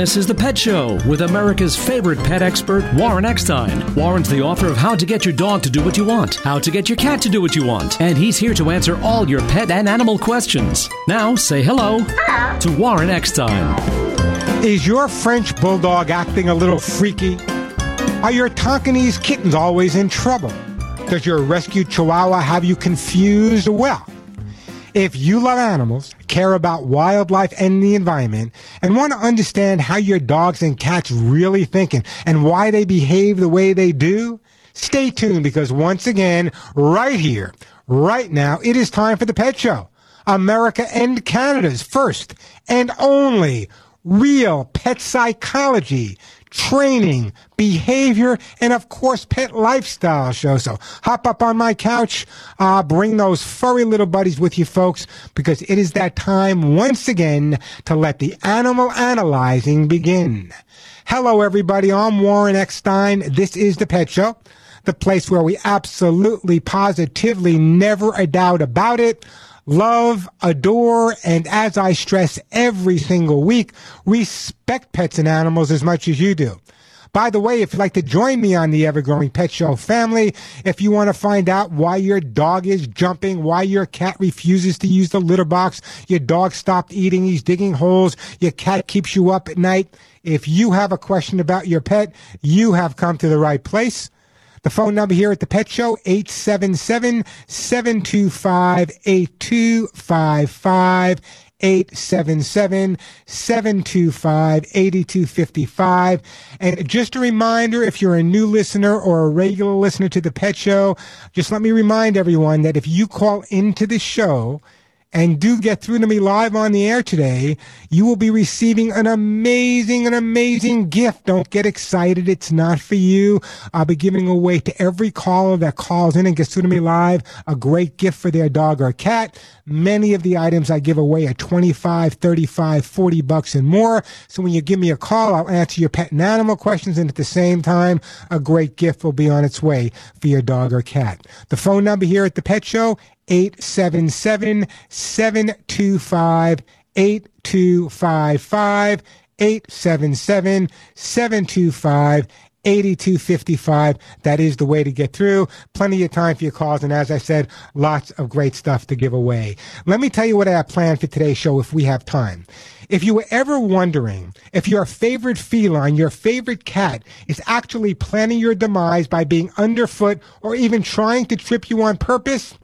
This is The Pet Show with America's favorite pet expert, Warren Eckstein. Warren's the author of How to Get Your Dog to Do What You Want, How to Get Your Cat to Do What You Want, and he's here to answer all your pet and animal questions. Now, say hello to Warren Eckstein. Is your French bulldog acting a little freaky? Are your Tonkinese kittens always in trouble? Does your rescue chihuahua have you confused? Well, if you love animals, care about wildlife and the environment, and want to understand how your dogs and cats really thinking and why they behave the way they do, stay tuned because once again, right here, right now, it is time for the Pet Show. America and Canada's first and only real pet psychology training, behavior, and of course, pet lifestyle show. So hop up on my couch, uh, bring those furry little buddies with you folks, because it is that time once again to let the animal analyzing begin. Hello, everybody. I'm Warren Eckstein. This is the Pet Show, the place where we absolutely, positively, never a doubt about it love, adore, and as I stress every single week, respect pets and animals as much as you do. By the way, if you'd like to join me on the Ever Growing Pet Show family, if you want to find out why your dog is jumping, why your cat refuses to use the litter box, your dog stopped eating, he's digging holes, your cat keeps you up at night, if you have a question about your pet, you have come to the right place. The phone number here at the Pet Show, 877-725-8255. 877-725-8255. And just a reminder, if you're a new listener or a regular listener to the Pet Show, just let me remind everyone that if you call into the show and do get through to me live on the air today, you will be receiving an amazing, an amazing gift. Don't get excited. It's not for you. I'll be giving away to every caller that calls in and gets through to me live a great gift for their dog or cat. Many of the items I give away are 25, 35, 40 bucks and more. So when you give me a call, I'll answer your pet and animal questions. And at the same time, a great gift will be on its way for your dog or cat. The phone number here at the Pet Show, 877 725 8255. 877 725 8255. That is the way to get through. Plenty of time for your calls. And as I said, lots of great stuff to give away. Let me tell you what I have planned for today's show if we have time. If you were ever wondering if your favorite feline, your favorite cat, is actually planning your demise by being underfoot or even trying to trip you on purpose,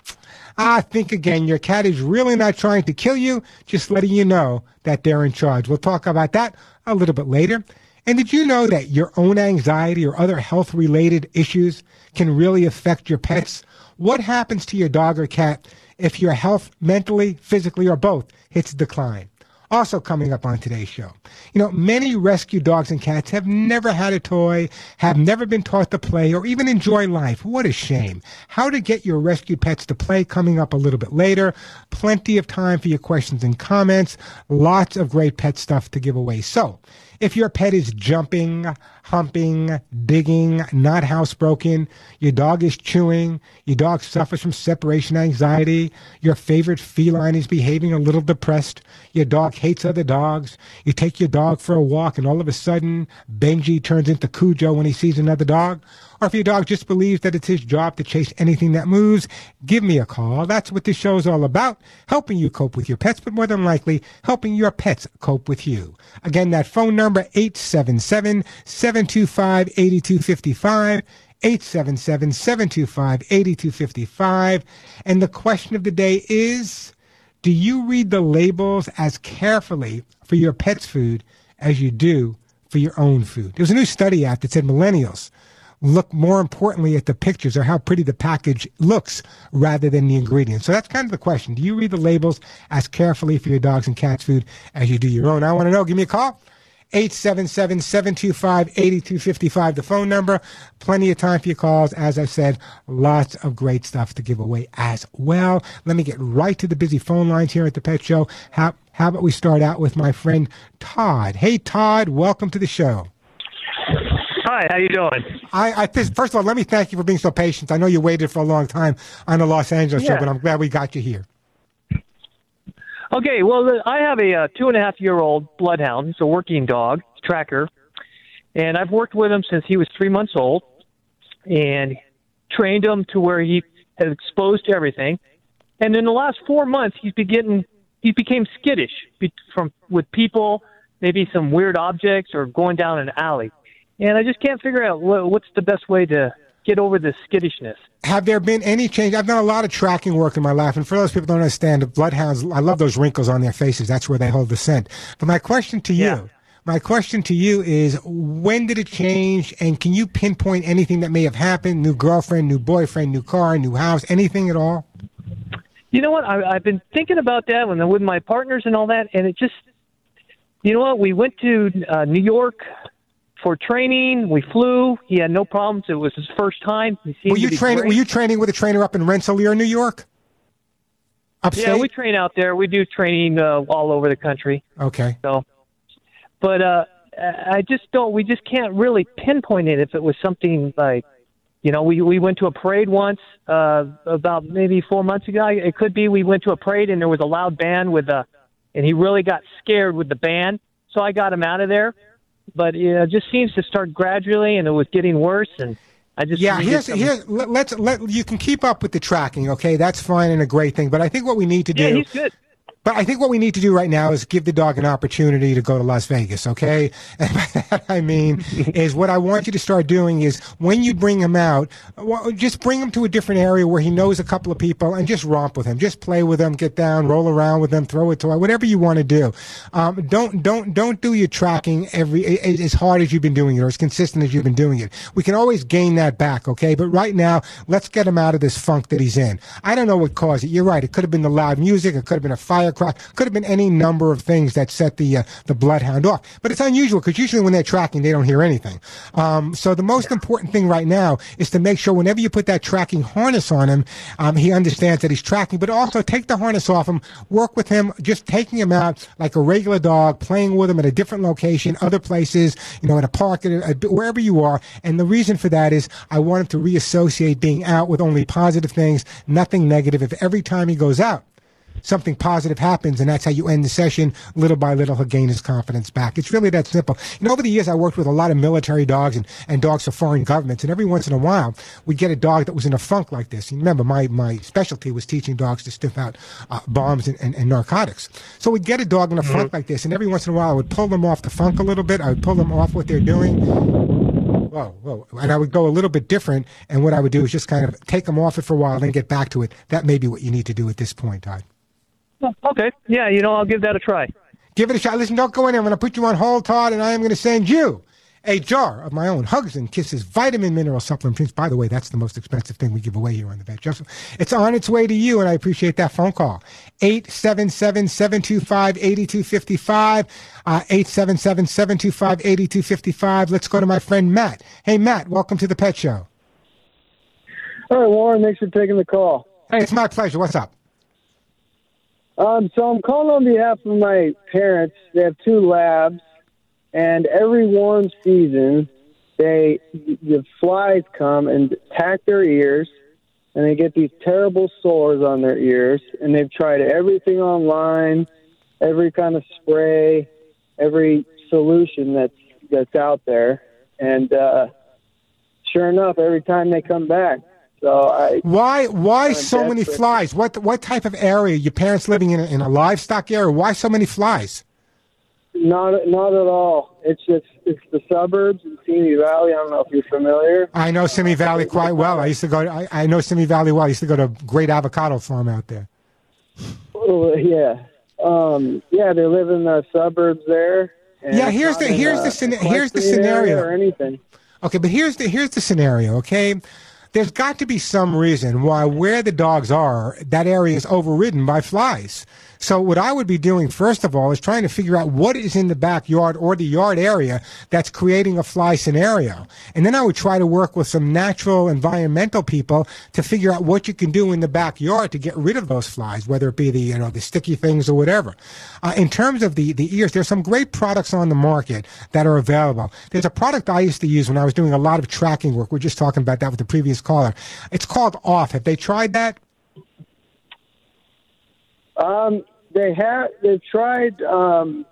Ah, think again. Your cat is really not trying to kill you, just letting you know that they're in charge. We'll talk about that a little bit later. And did you know that your own anxiety or other health related issues can really affect your pets? What happens to your dog or cat if your health mentally, physically, or both hits decline? Also coming up on today's show. You know, many rescue dogs and cats have never had a toy, have never been taught to play, or even enjoy life. What a shame. How to get your rescue pets to play coming up a little bit later. Plenty of time for your questions and comments. Lots of great pet stuff to give away. So, if your pet is jumping, humping, digging, not housebroken, your dog is chewing, your dog suffers from separation anxiety, your favorite feline is behaving a little depressed, your dog hates other dogs, you take your dog for a walk and all of a sudden Benji turns into Cujo when he sees another dog, or if your dog just believes that it's his job to chase anything that moves, give me a call. That's what this show is all about, helping you cope with your pets, but more than likely, helping your pets cope with you. Again, that phone number, 877-725-8255. 877-725-8255. And the question of the day is, do you read the labels as carefully for your pet's food as you do for your own food? There was a new study out that said millennials look more importantly at the pictures or how pretty the package looks rather than the ingredients. So that's kind of the question. Do you read the labels as carefully for your dogs and cats food as you do your own? I want to know. Give me a call. 877-725-8255, the phone number. Plenty of time for your calls. As I said, lots of great stuff to give away as well. Let me get right to the busy phone lines here at the Pet Show. How, how about we start out with my friend Todd? Hey, Todd, welcome to the show. Hi, how you doing? I, I first of all, let me thank you for being so patient. I know you waited for a long time on the Los Angeles Yeah. show, but I'm glad we got you here. Okay, well, I have a uh, two and a half year old bloodhound. He's a working dog. Tracker, and I've worked with him since he was three months old, and trained him to where he had exposed to everything. And in the last four months, he's beginning he became skittish be, from with people, maybe some weird objects, or going down an alley. And I just can't figure out what, what's the best way to get over this skittishness. Have there been any change? I've done a lot of tracking work in my life, and for those people who don't understand, the bloodhounds, I love those wrinkles on their faces. That's where they hold the scent. But my question to you, Yeah. my question to you is, when did it change, and can you pinpoint anything that may have happened? New girlfriend, new boyfriend, new car, new house, anything at all? You know what? I, I've been thinking about that when with my partners and all that, and it just, you know what? We went to uh, New York for training. We flew. He had no problems. It was his first time. Were you training? great. Were you training with a trainer up in Rensselaer, New York? Upstate. Yeah, we train out there. We do training uh, all over the country. okay. So, but uh, I just don't. We just can't really pinpoint it if it was something like, you know, we we went to a parade once uh, about maybe four months ago. It could be we went to a parade and there was a loud band with a, and he really got scared with the band. So I got him out of there. But yeah, it just seems to start gradually, and it was getting worse. And I just Yeah, here's some- here. Let, let's let you can keep up with the tracking. Okay, that's fine and a great thing. But I think what we need to do. Yeah, he's good. But I think what we need to do right now is give the dog an opportunity to go to Las Vegas, okay? And by that I mean is what I want you to start doing is when you bring him out, well, just bring him to a different area where he knows a couple of people and just romp with him. Just play with him, get down, roll around with him, throw a toy, whatever you want to do. Um, don't don't don't do your tracking every as hard as you've been doing it or as consistent as you've been doing it. We can always gain that back, okay? But right now, let's get him out of this funk that he's in. I don't know what caused it. You're right. It could have been the loud music. It could have been a Could have been any number of things that set the uh, the bloodhound off. But it's unusual because usually when they're tracking, they don't hear anything. Um, so the most important thing right now is to make sure whenever you put that tracking harness on him, um, he understands that he's tracking. But also take the harness off him. Work with him, just taking him out like a regular dog, playing with him at a different location, other places, you know, at a park, at a, at wherever you are. And the reason for that is I want him to reassociate being out with only positive things, nothing negative. If every time he goes out, something positive happens, and that's how you end the session. Little by little, he'll gain his confidence back. It's really that simple. You know, over the years, I worked with a lot of military dogs and, and dogs for foreign governments, and every once in a while, we'd get a dog that was in a funk like this. And remember, my, my specialty was teaching dogs to sniff out uh, bombs and, and, and narcotics. So we'd get a dog in a funk like this, and every once in a while, I would pull them off the funk a little bit. I would pull them off what they're doing. Whoa, whoa. And I would go a little bit different, and what I would do is just kind of take them off it for a while, then get back to it. That may be what you need to do at this point, Todd. Okay. Yeah, you know, I'll give that a try. Give it a shot. Listen, don't go in there. I'm going to put you on hold, Todd, and I am going to send you a jar of my own Hugs and Kisses vitamin mineral supplements. By the way, that's the most expensive thing we give away here on the Pet Show. It's on its way to you, and I appreciate that phone call. 877-725-8255. Uh, 877-725-8255. Let's go to my friend Matt. Hey, Matt, welcome to the Pet Show. All right, Warren, thanks for taking the call. Hey, it's my pleasure. What's up? Um, so I'm calling on behalf of my parents. They have two labs, and every warm season, they the flies come and attack their ears, and they get these terrible sores on their ears. And they've tried everything online, every kind of spray, every solution that's that's out there, and uh, sure enough, every time they come back. So I Why why so many flies? What what type of area? Your parents living in a, in a livestock area? Why so many flies? Not not at all. It's just it's the suburbs in Simi Valley. I don't know if you're familiar. I know Simi Valley quite well. I used to go. I, I know Simi Valley well. I used to go to a great avocado farm out there. Oh, yeah, um, yeah. They live in the suburbs there. Yeah, here's the- here's a the here's the equestrian area scenario. or anything. Okay, but here's the here's the scenario. Okay, there's got to be some reason why where the dogs are, that area is overridden by flies. So what I would be doing first of all is trying to figure out what is in the backyard or the yard area that's creating a fly scenario. And then I would try to work with some natural environmental people to figure out what you can do in the backyard to get rid of those flies, whether it be the you know the sticky things or whatever. Uh, in terms of the the ears, there's some great products on the market that are available. There's a product I used to use when I was doing a lot of tracking work. We're just talking about that with the previous caller. It's called Off. Have they tried that? Um, they have they've tried um,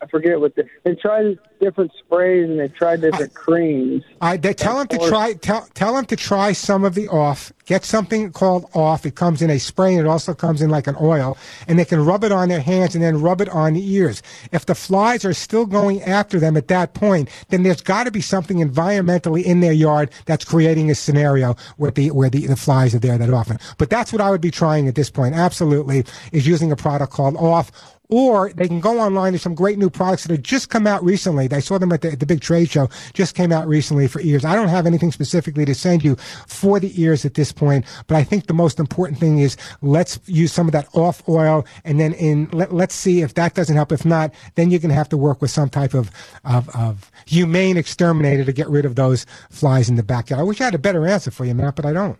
I forget what the, they tried different sprays and they tried different creams. I they tell them to try tell tell them to try some of the off. Get something called off. It comes in a spray and it also comes in like an oil, and they can rub it on their hands and then rub it on the ears. If the flies are still going after them at that point, then there's got to be something environmentally in their yard that's creating a scenario where the where the, the flies are there that often. But that's what I would be trying at this point. Absolutely, is using a product called off or they can go online. There's some great new products that have just come out recently. I saw them at the, at the big trade show, just came out recently for ears. I don't have anything specifically to send you for the ears at this point, but I think the most important thing is let's use some of that off oil and then in, let, let's see if that doesn't help. If not, then you're going to have to work with some type of, of, of humane exterminator to get rid of those flies in the backyard. I wish I had a better answer for you, Matt, but I don't.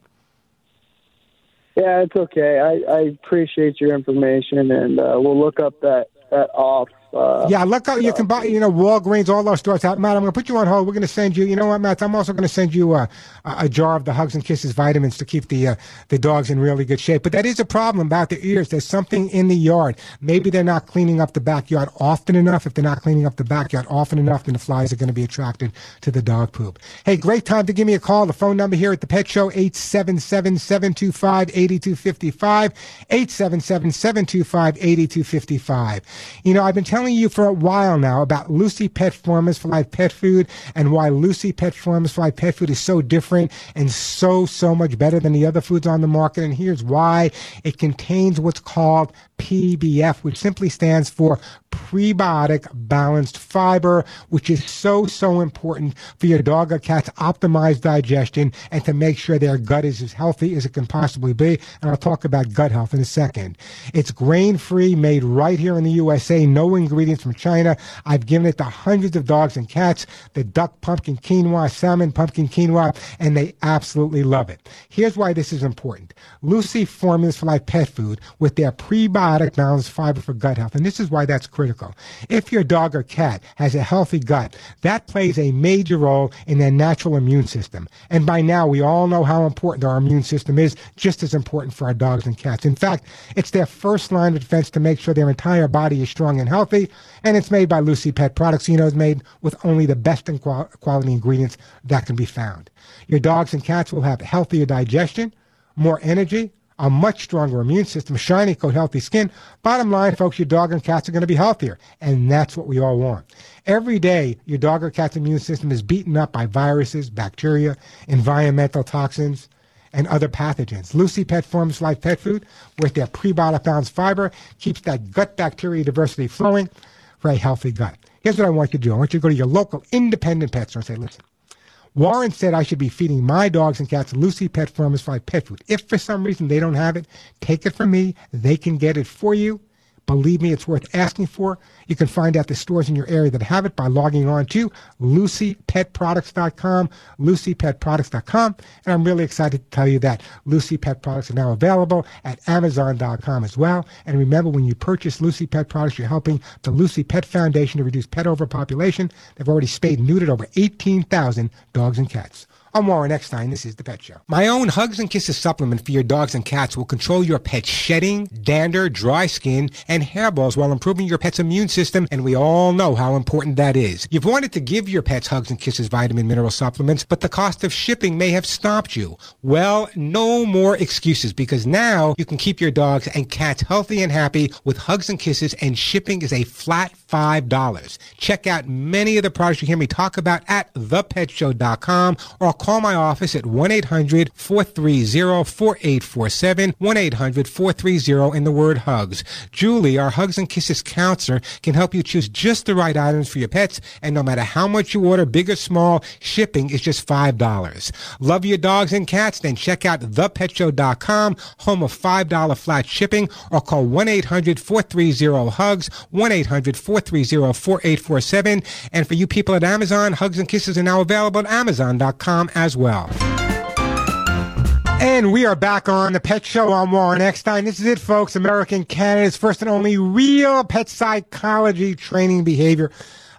Yeah, it's okay. I, I appreciate your information, and uh, we'll look up that that off uh, yeah, look out. You can buy, you know, Walgreens, all those stores out. Matt, I'm going to put you on hold. We're going to send you, you know what, Matt? I'm also going to send you a, a, jar of the Hugs and Kisses vitamins to keep the uh, the dogs in really good shape. But that is a problem about the ears. There's something in the yard. Maybe they're not cleaning up the backyard often enough. If they're not cleaning up the backyard often enough, then the flies are going to be attracted to the dog poop. Hey, great time to give me a call. The phone number here at the Pet Show, 877-725-8255, 877-725-8255. You know, I've been telling telling you for a while now about Lucy Pet Formulas for Life Pet Food and why Lucy Pet Formulas for Life Pet Food is so different and so, so much better than the other foods on the market. And here's why. It contains what's called PBF, which simply stands for prebiotic balanced fiber, which is so, so important for your dog or cat's optimized digestion and to make sure their gut is as healthy as it can possibly be. And I'll talk about gut health in a second. It's grain free, made right here in the USA, no ingredients from China. I've given it to hundreds of dogs and cats, the duck pumpkin quinoa, salmon pumpkin quinoa, and they absolutely love it. Here's why this is important. Lucy formulas for life pet food with their prebiotic balanced fiber for gut health. And this is why that's critical critical. If your dog or cat has a healthy gut, that plays a major role in their natural immune system. And by now, we all know how important our immune system is, just as important for our dogs and cats. In fact, it's their first line of defense to make sure their entire body is strong and healthy. And it's made by Lucy Pet Products. You know, it's made with only the best in quality ingredients that can be found. Your dogs and cats will have healthier digestion, more energy, a much stronger immune system, shiny coat, healthy skin. Bottom line, folks, your dog and cats are going to be healthier. And that's what we all want. Every day, your dog or cat's immune system is beaten up by viruses, bacteria, environmental toxins, and other pathogens. Lucy Pet Forms Life Pet Food, with their prebiotic balanced fiber, keeps that gut bacteria diversity flowing for a healthy gut. Here's what I want you to do. I want you to go to your local independent pet store and say, listen, Warren said I should be feeding my dogs and cats Lucy Pet for pet food. If for some reason they don't have it, take it from me. They can get it for you. Believe me, it's worth asking for. You can find out the stores in your area that have it by logging on to lucypetproducts.com, lucypetproducts.com. And I'm really excited to tell you that Lucy Pet Products are now available at amazon.com as well. And remember, when you purchase Lucy Pet Products, you're helping the Lucy Pet Foundation to reduce pet overpopulation. They've already spayed and neutered over 18,000 dogs and cats. I'm Warren Eckstein. This is The Pet Show. My own Hugs and Kisses supplement for your dogs and cats will control your pet's shedding, dander, dry skin, and hairballs while improving your pet's immune system, and we all know how important that is. You've wanted to give your pets Hugs and Kisses vitamin mineral supplements, but the cost of shipping may have stopped you. Well, no more excuses because now you can keep your dogs and cats healthy and happy with Hugs and Kisses, and shipping is a flat $5. Check out many of the products you hear me talk about at thepetshow.com or call my office at 1-800-430-4847, 1-800-430 in the word hugs. Julie, our Hugs and Kisses counselor, can help you choose just the right items for your pets, and no matter how much you order, big or small, shipping is just $5. Love your dogs and cats? Then check out thepetshow.com, home of $5 flat shipping, or call 1-800-430-HUGS, 1-800-430-4847. And for you people at Amazon, Hugs and Kisses are now available at amazon.com as well. And we are back on the Pet Show on Warren Eckstein. This is it, folks. American Canada's first and only real pet psychology training behavior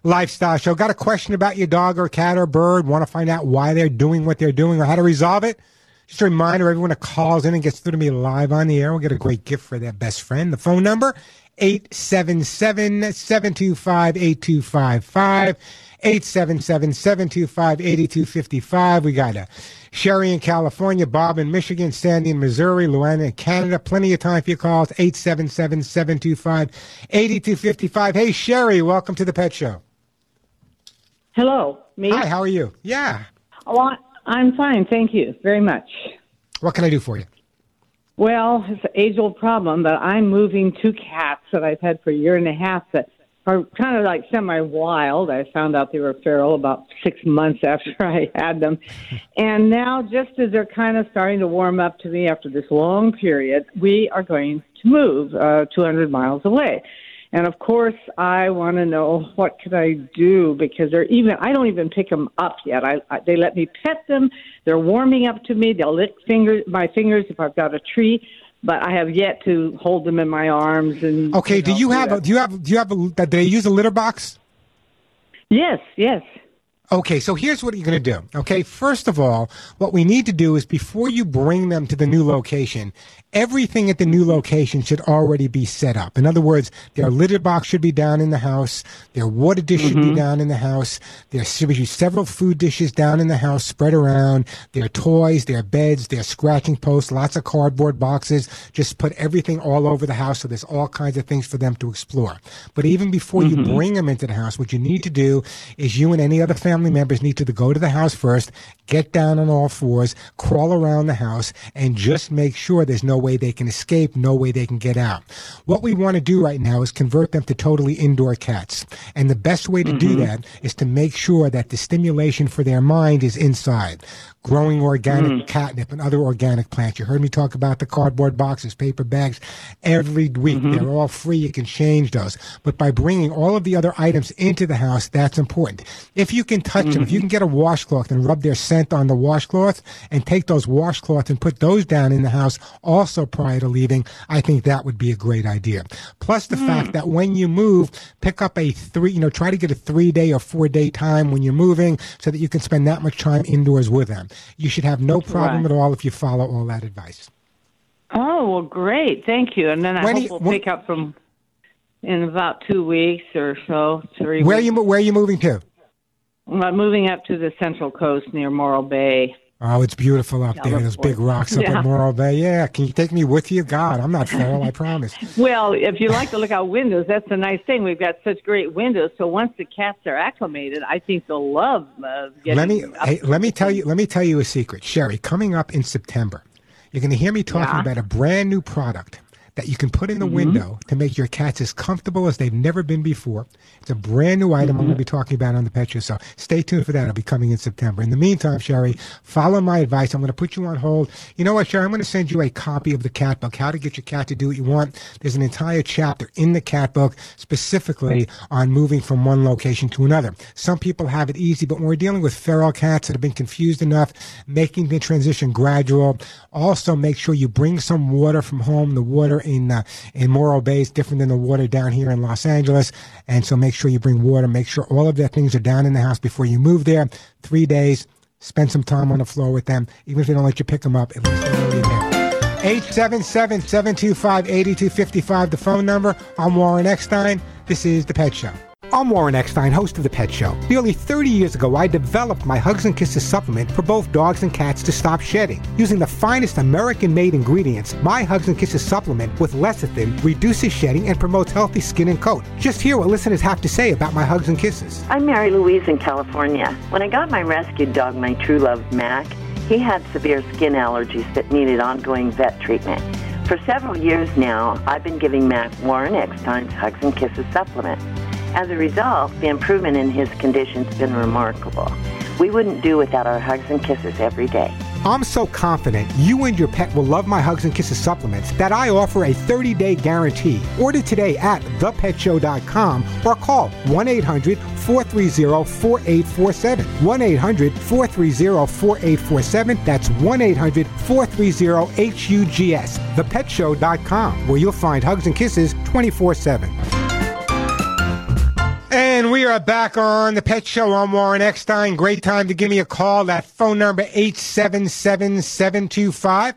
lifestyle show. Got a question about your dog or cat or bird? Want to find out why they're doing what they're doing or how to resolve it? Just a reminder, everyone that calls in and gets through to me live on the air will get a great gift for their best friend. The phone number, 877 725 8255. 877 725 8255. We got a Sherry in California, Bob in Michigan, Sandy in Missouri, Luana in Canada. Plenty of time for your calls. 877 725 8255. Hey, Sherry, welcome to the Pet Show. Hello, me. Hi, how are you? Yeah. Oh, I'm fine, thank you very much. What can I do for you? Well, it's an age-old problem, but I'm moving two cats that I've had for a year and a half that are kind of like semi-wild. I found out they were feral about six months after I had them, and now just as they're kind of starting to warm up to me after this long period, we are going to move uh, 200 miles away. And of course, I want to know what can I do because they're even. I don't even pick them up yet. I, I they let me pet them. They're warming up to me. They'll lick fingers, my fingers if I've got a treat. But I have yet to hold them in my arms. And Okay, do know, you have a, do you have do you have a, do they use a litter box? Yes, yes. Okay, so here's what you're going to do. Okay, first of all, what we need to do is before you bring them to the new location, everything at the new location should already be set up. In other words, their litter box should be down in the house, their water dish should be mm-hmm. down in the house, there should be several food dishes down in the house spread around, their toys, their beds, their scratching posts, lots of cardboard boxes. Just put everything all over the house so there's all kinds of things for them to explore. But even before you mm-hmm. bring them into the house, what you need to do is you and any other family members need to go to the house first, get down on all fours, crawl around the house, and just make sure there's no way they can escape, no way they can get out. What we want to do right now is convert them to totally indoor cats. And the best way to do mm-hmm. that is to make sure that the stimulation for their mind is inside. Growing organic mm. catnip and other organic plants. You heard me talk about the cardboard boxes, paper bags every week. Mm-hmm. They're all free. You can change those. But by bringing all of the other items into the house, that's important. If you can touch them, if you mm-hmm. can get a washcloth and rub their scent on the washcloth and take those washcloths and put those down in the house also prior to leaving, I think that would be a great idea. Plus the mm. fact that when you move, pick up a three, you know, try to get a three day or four day time when you're moving so that you can spend that much time indoors with them. You should have no problem Right. at all if you follow all that advice. Oh well, great, thank you. And then I When hope you- we'll when- pick up from in about two weeks or so, three. Where are weeks. you, where are you moving to? I'm moving up to the Central Coast near Morro Bay. Oh, it's beautiful up there. Those big rocks up Yeah. at Morro Bay. Yeah. Can you take me with you? God, I'm not feral, I promise. Well, if you like to look out windows, that's the nice thing. We've got such great windows. So once the cats are acclimated, I think they'll love uh, getting. let me hey, let me tell you let me tell you a secret, Sherry. Coming up in September, you're going to hear me talking Yeah. about a brand new product that you can put in the mm-hmm. window to make your cats as comfortable as they've never been before. It's a brand new item I'm going to be talking about on the Pet Show, so stay tuned for that. It'll be coming in September. In the meantime, Sherry, follow my advice. I'm going to put you on hold. You know what, Sherry? I'm going to send you a copy of the cat book, How to Get Your Cat to Do What You Want. There's an entire chapter in the cat book specifically on moving from one location to another. Some people have it easy, but when we're dealing with feral cats that have been confused enough, making the transition gradual. Also, make sure you bring some water from home. The water in uh, in Morro Bay is different than the water down here in Los Angeles, and so make sure you bring water. Make sure all of their things are down in the house before you move there. Three days. Spend some time on the floor with them, even if they don't let you pick them up. At least they there. 877-725-8255, the phone number. I'm Warren Eckstein. This is The Pet Show. I'm Warren Eckstein, host of The Pet Show. Nearly 30 years ago, I developed my Hugs and Kisses supplement for both dogs and cats to stop shedding. Using the finest American-made ingredients, my Hugs and Kisses supplement with lecithin reduces shedding and promotes healthy skin and coat. Just hear what listeners have to say about my Hugs and Kisses. I'm Mary Louise in California. When I got my rescued dog, my true love, Mac, he had severe skin allergies that needed ongoing vet treatment. For several years now, I've been giving Mac Warren Eckstein's Hugs and Kisses supplement. As a result, the improvement in his condition's been remarkable. We wouldn't do without our hugs and kisses every day. I'm so confident you and your pet will love my Hugs and Kisses supplements that I offer a 30 day guarantee. Order today at thepetshow.com or call 1 800 430 4847. 1 800 430 4847. That's 1 800 430 HUGS. Thepetshow.com, where you'll find Hugs and Kisses 24 7. And we are back on the Pet Show. I'm Warren Eckstein. Great time to give me a call. That phone number, 877-725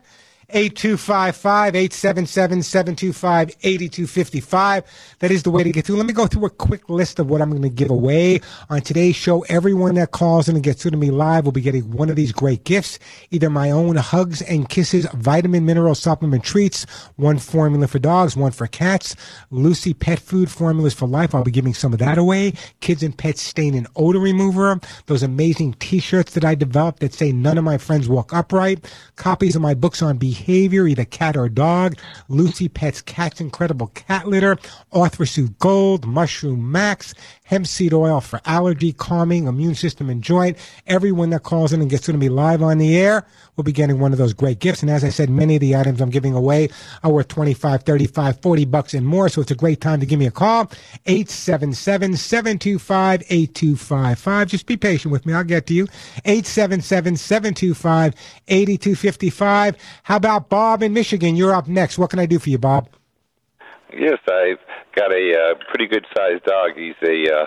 8255 877 725 8255. That is the way to get through. Let me go through a quick list of what I'm going to give away on today's show. Everyone that calls in and gets through to me live will be getting one of these great gifts either my own Hugs and Kisses vitamin mineral supplement treats, one formula for dogs, one for cats, Lucy pet food formulas for life. I'll be giving some of that away. Kids and pets stain and odor remover, those amazing t shirts that I developed that say none of my friends walk upright, copies of my books on behavior, either cat or dog, Lucy Pet's Cat's Incredible Cat Litter, Arthrosuit Gold, Mushroom Max, hemp seed oil for allergy, calming, immune system, and joint. Everyone that calls in and gets to me live on the air will be getting one of those great gifts. And as I said, many of the items I'm giving away are worth 25, 35, 40 bucks and more. So it's a great time to give me a call. 877-725-8255. Just be patient with me. I'll get to you. 877-725-8255. How about Bob in Michigan? You're up next. What can I do for you, Bob? Yes, I've got a uh, pretty good sized dog. He's a uh,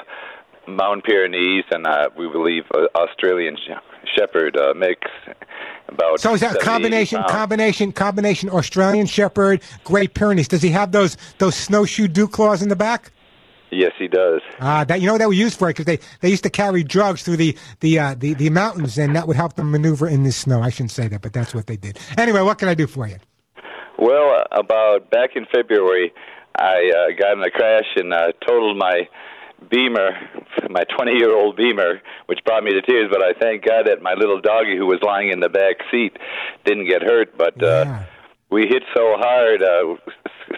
Mount Pyrenees and uh, we believe uh, Australian Shepherd uh, mix. About so is that combination, combination, combination Australian Shepherd, Great Pyrenees? Does he have those those snowshoe dew claws in the back? Yes, he does. Ah, that you know what that was used for it because they, they used to carry drugs through the the, uh, the the mountains, and that would help them maneuver in the snow. I shouldn't say that, but that's what they did. Anyway, what can I do for you? Well, about back in February, I uh, got in a crash and uh, totaled my Beamer, my 20 year old Beamer, which brought me to tears. But I thank God that my little doggy who was lying in the back seat didn't get hurt. But uh, Yeah. we hit so hard uh,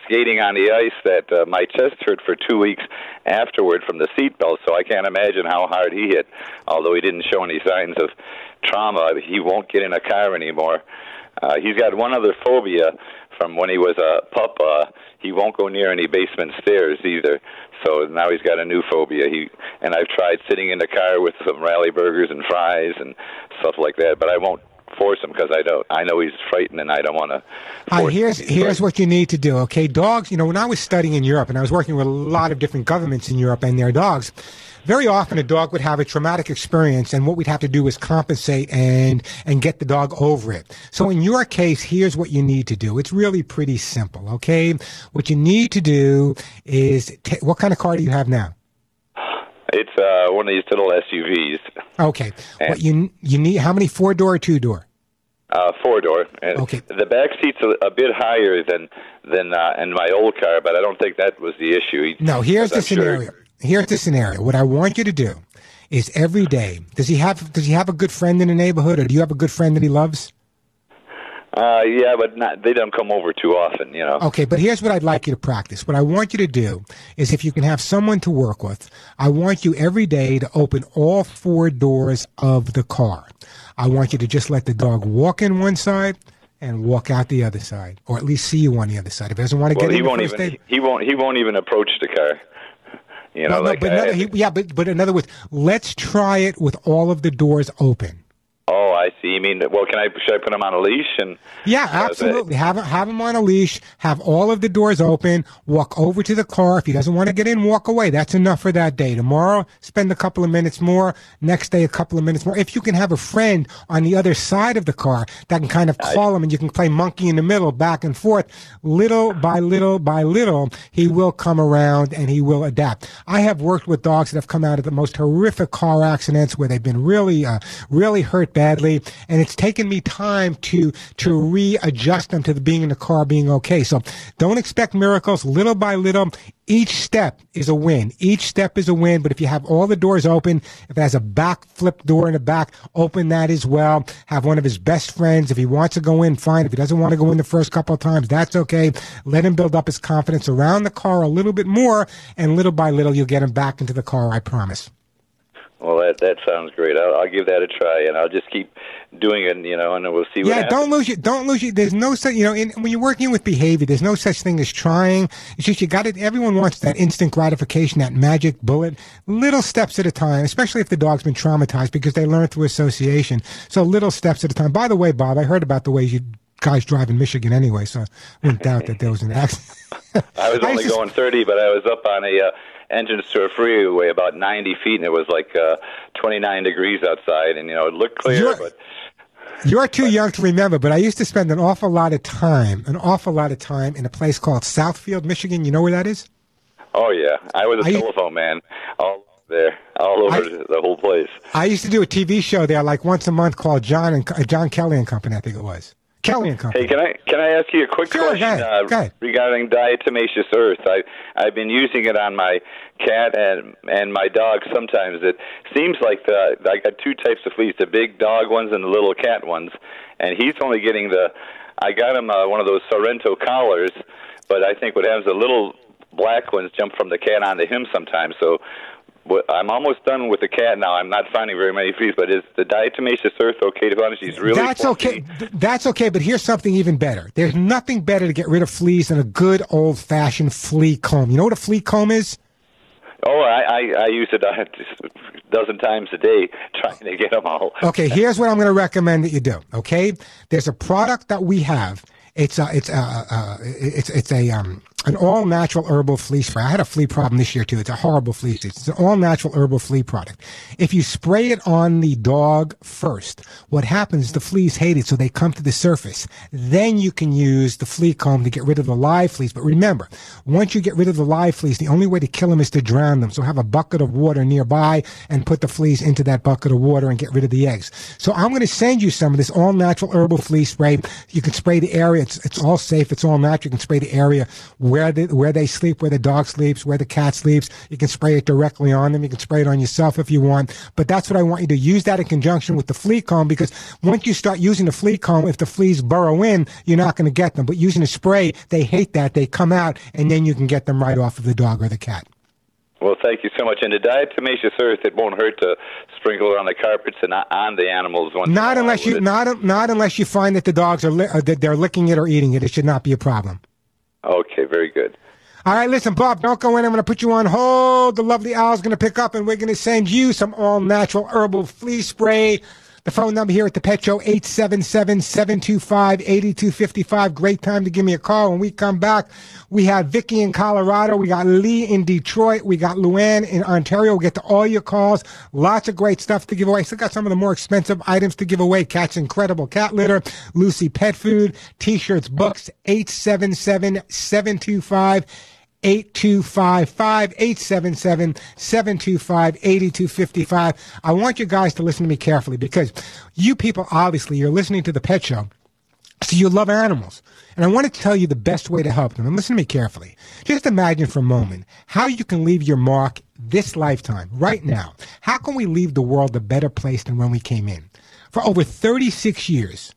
skating on the ice that uh, my chest hurt for two weeks afterward from the seatbelt. So I can't imagine how hard he hit. Although he didn't show any signs of trauma, he won't get in a car anymore. Uh, he's got one other phobia from when he was a pup. Uh, he won't go near any basement stairs either. So now he's got a new phobia. He and I've tried sitting in the car with some rally burgers and fries and stuff like that, but I won't force him because I don't. I know he's frightened, and I don't want to. Right, here's here's what you need to do. Okay, dogs. You know, when I was studying in Europe and I was working with a lot of different governments in Europe and their dogs, very often a dog would have a traumatic experience, and what we'd have to do is compensate and and get the dog over it. So in your case, here's what you need to do. It's really pretty simple. Okay, what you need to do is ta what kind of car do you have now? It's uh, one of these little SUVs, Okay, what you you need? How many four door or two door? uh, four door. Okay. The back seat's a, a bit higher than than uh, in my old car, but I don't think that was the issue. No, here's the I'm sure- scenario. Here's the scenario. What I want you to do is every day. Does he have Does he have a good friend in the neighborhood, or do you have a good friend that he loves? Uh, yeah, but not, they don't come over too often, you know. Okay, but here's what I'd like you to practice. What I want you to do is if you can have someone to work with, I want you every day to open all four doors of the car. I want you to just let the dog walk in one side and walk out the other side, or at least see you on the other side. If he doesn't want to Well, get he in the won't even day- he won't he won't even approach the car. You know, No, no, like but I another, he, yeah, but but in other words, let's try it with all of the doors open. Oh, I see. You mean, well, can I should I put him on a leash and? Yeah, uh, absolutely. Have have him on a leash. Have all of the doors open. Walk over to the car. If he doesn't want to get in, walk away. That's enough for that day. Tomorrow, spend a couple of minutes more. Next day, a couple of minutes more. If you can have a friend on the other side of the car that can kind of call him, and you can play monkey in the middle, back and forth, little by little by little, he will come around and he will adapt. I have worked with dogs that have come out of the most horrific car accidents where they've been really, uh, really hurt badly, and it's taken me time to to readjust them to the being in the car being okay. So don't expect miracles. Little by little, each step is a win. Each step is a win. But if you have all the doors open, if it has a back flip door in the back, open that as well. Have one of his best friends. If he wants to go in, fine. If he doesn't want to go in the first couple of times, that's okay. Let him build up his confidence around the car a little bit more, and little by little, you'll get him back into the car. I promise. Well, that that sounds great. I'll, I'll give that a try, and I'll just keep doing it, you know, and we'll see what happens. Yeah, happens. don't lose your, don't lose your, there's no such, you know, in, when you're working with behavior, there's no such thing as trying. It's just you got it. Everyone wants that instant gratification, that magic bullet, little steps at a time, especially if the dog's been traumatized because they learn through association. So little steps at a time. By the way, Bob, I heard about the way you guys driving Michigan anyway, so I wouldn't doubt that there was an accident. I was only used to- going 30, but I was up on a uh, entrance to a freeway about 90 feet, and it was like uh, 29 degrees outside, and you know it looked clear, You're- but You're too young to remember, but I used to spend an awful lot of time, an awful lot of time in a place called Southfield, Michigan. You know where that is? Oh yeah, I was a I- telephone man all there, all over I- the whole place. I used to do a TV show there like once a month called John and uh, John Kelly and Company. I think it was Kelly and Company. Hey, can I can I ask you a quick Sure, go question ahead, uh, go ahead. regarding diatomaceous earth? I I've been using it on my cat and and my dog. Sometimes it seems like the I got two types of fleas: the big dog ones and the little cat ones. And he's only getting the. I got him uh, one of those Seresto collars, but I think what happens the little black ones jump from the cat onto him sometimes. So. I'm almost done with the cat now. I'm not finding very many fleas, but is the diatomaceous earth okay to on? She's really That's okay. Th- That's okay, but here's something even better. There's nothing better to get rid of fleas than a good old fashioned flea comb. You know what a flea comb is? Oh, I, I, I use it a dozen times a day trying to get them all. Okay, here's what I'm going to recommend that you do. Okay, there's a product that we have. It's a, it's a, uh, it's it's a um an all natural herbal flea spray. I had a flea problem this year too. It's a horrible flea. It's an all natural herbal flea product. If you spray it on the dog first, what happens is the fleas hate it, so they come to the surface. Then you can use the flea comb to get rid of the live fleas. But remember, once you get rid of the live fleas, the only way to kill them is to drown them. So have a bucket of water nearby and put the fleas into that bucket of water and get rid of the eggs. So I'm going to send you some of this all natural herbal flea spray. You can spray the area. It's, it's all safe. It's all natural. You can spray the area where the, where they sleep, where the dog sleeps, where the cat sleeps. You can spray it directly on them. You can spray it on yourself if you want. But that's what I want you to use that in conjunction with the flea comb because once you start using the flea comb, if the fleas burrow in, you're not going to get them. But using a spray, they hate that. They come out and then you can get them right off of the dog or the cat. Well, thank you so much. And the diatomaceous earth, it won't hurt to sprinkle it on the carpets and on the animals. Once Not unless you not not unless you find that the dogs are li- uh, that they're licking it or eating it. It should not be a problem. Okay, very good. All right, listen, Bob, don't go in. I'm going to put you on hold. The lovely owl's going to pick up, and we're going to send you some all natural herbal flea spray. The phone number here at the Pet Show, 877-725-8255. Great time to give me a call. When we come back, we have Vicky in Colorado. We got Lee in Detroit. We got Luann in Ontario. We'll get to all your calls. Lots of great stuff to give away. Still got some of the more expensive items to give away. Cat's Incredible Cat Litter, Lucy Pet Food, T-shirts, books, 877-725 8255 877 725 8255. I want you guys to listen to me carefully because you people, obviously, you're listening to the pet show. So you love animals. And I want to tell you the best way to help them. And listen to me carefully. Just imagine for a moment how you can leave your mark this lifetime, right now. How can we leave the world a better place than when we came in? For over 36 years,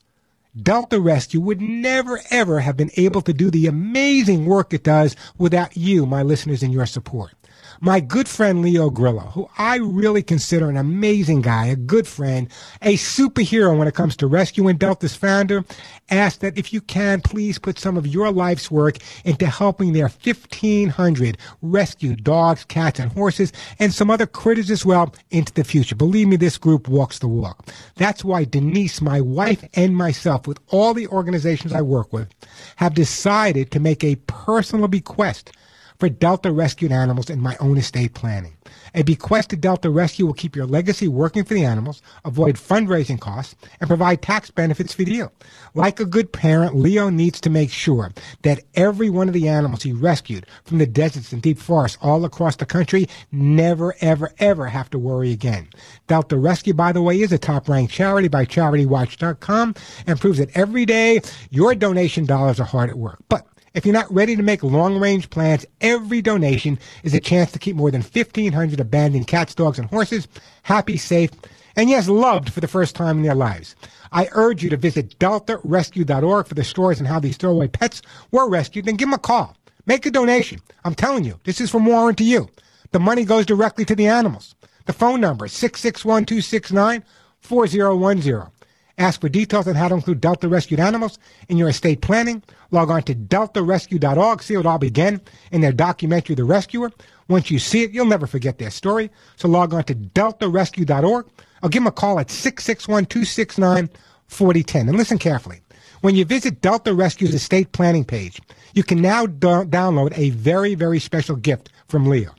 Delta Rescue would never, ever have been able to do the amazing work it does without you, my listeners, and your support. My good friend Leo Grillo, who I really consider an amazing guy, a good friend, a superhero when it comes to rescuing Delta's founder, asked that if you can, please put some of your life's work into helping their 1,500 rescued dogs, cats, and horses, and some other critters as well into the future. Believe me, this group walks the walk. That's why Denise, my wife, and myself, with all the organizations I work with, have decided to make a personal bequest for Delta rescued animals in my own estate planning. A bequest to Delta Rescue will keep your legacy working for the animals, avoid fundraising costs, and provide tax benefits for you. Like a good parent, Leo needs to make sure that every one of the animals he rescued from the deserts and deep forests all across the country never, ever, ever have to worry again. Delta Rescue, by the way, is a top ranked charity by CharityWatch.com and proves that every day your donation dollars are hard at work. But if you're not ready to make long range plans, every donation is a chance to keep more than 1,500 abandoned cats, dogs, and horses happy, safe, and yes, loved for the first time in their lives. I urge you to visit deltarescue.org for the stories on how these throwaway pets were rescued and give them a call. Make a donation. I'm telling you, this is from Warren to you. The money goes directly to the animals. The phone number is 661 269 4010. Ask for details on how to include Delta rescued animals in your estate planning. Log on to deltarescue.org, see it all began in their documentary, The Rescuer. Once you see it, you'll never forget their story. So log on to deltarescue.org or give them a call at 661 269 4010. And listen carefully. When you visit Delta Rescue's estate planning page, you can now do- download a very, very special gift from Leo.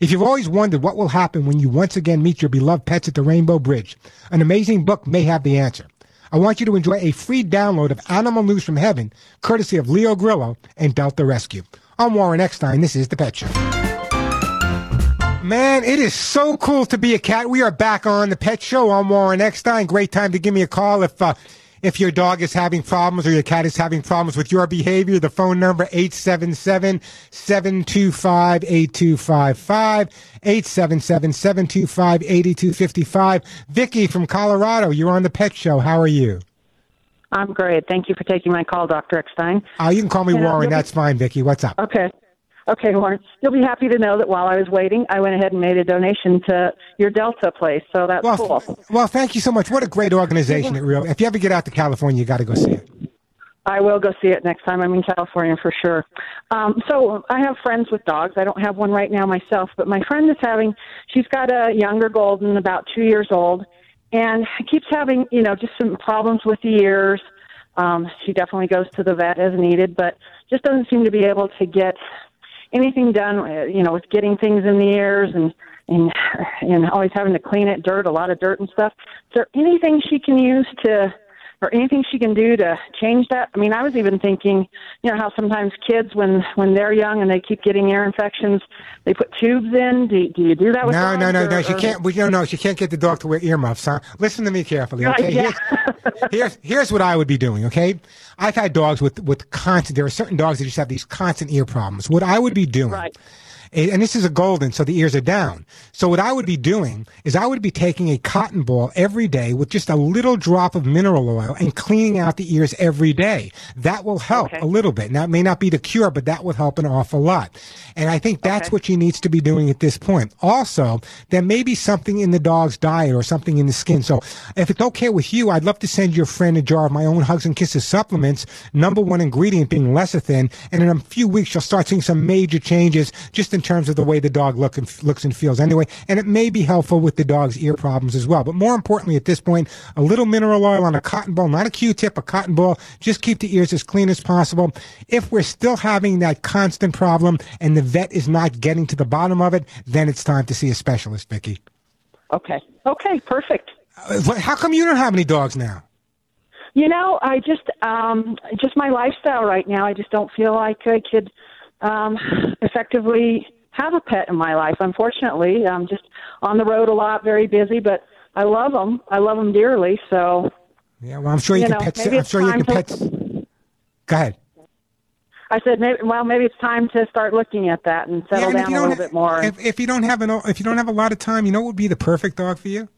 If you've always wondered what will happen when you once again meet your beloved pets at the Rainbow Bridge, an amazing book may have the answer. I want you to enjoy a free download of Animal News from Heaven, courtesy of Leo Grillo and Delta Rescue. I'm Warren Eckstein. This is The Pet Show. Man, it is so cool to be a cat. We are back on The Pet Show. I'm Warren Eckstein. Great time to give me a call if uh, if your dog is having problems or your cat is having problems with your behavior, the phone number 877-725-8255, 877-725-8255. Vicky from Colorado, you're on the Pet Show. How are you? I'm great. Thank you for taking my call, Dr. Eckstein. Uh, you can call me know, Warren. That's fine, Vicky. What's up? Okay. Okay, Warren. You'll be happy to know that while I was waiting, I went ahead and made a donation to your Delta place. So that's Well, cool. well, thank you so much. What a great organization it real. If you ever get out to California, you got to go see it. I will go see it next time I'm in California for sure. Um, so I have friends with dogs. I don't have one right now myself, but my friend is having. She's got a younger golden, about two years old, and keeps having you know just some problems with the ears. Um, she definitely goes to the vet as needed, but just doesn't seem to be able to get anything done. uh, You know, with getting things in the ears and and and always having to clean it, dirt, a lot of dirt and stuff. Is there anything she can use to? Or anything she can do to change that? I mean, I was even thinking, you know, how sometimes kids, when when they're young and they keep getting ear infections, they put tubes in. Do, do you do that with No, dogs? no, no, or- no. She or- can't. We don't know. She can't get the dog to wear earmuffs. Huh? Listen to me carefully, okay? yeah. Here's, here's here's what I would be doing. Okay, I've had dogs with with constant. There are certain dogs that just have these constant ear problems. What I would be doing. Right. And and this is a golden, so the ears are down. So what I would be doing is I would be taking a cotton ball every day with just a little drop of mineral oil and cleaning out the ears every day. That will help Okay. a little bit. Now it may not be the cure, but that would help an awful lot. And I think that's Okay. what she needs to be doing at this point. Also, there may be something in the dog's diet or something in the skin. So if it's okay with you, I'd love to send your friend a jar of my own Hugs and Kisses supplements. Number one ingredient being lecithin. And in a few weeks, you'll start seeing some major changes just in terms of the way the dog look and, looks and feels anyway. And it may be helpful with the dog's ear problems as well. But more importantly, at this point, a little mineral oil on a cotton ball, not a Q-tip, a cotton ball. Just keep the ears as clean as possible. If we're still having that constant problem and the vet is not getting to the bottom of it, then it's time to see a specialist, Vicky. Okay. Okay. Perfect. Uh, How come you don't have any dogs now? You know, I just um just my lifestyle right now. I just don't feel like I could um effectively have a pet in my life. Unfortunately, I'm just on the road a lot, very busy, but I love them. I love them dearly. So Yeah, well, I'm sure you, You can know, pet. I'm sure you can to- pet. Go ahead. I said, maybe, well, maybe it's time to start looking at that and settle Yeah, down a little bit more. If, if you don't have an, if you don't have a lot of time, you know what would be the perfect dog for you?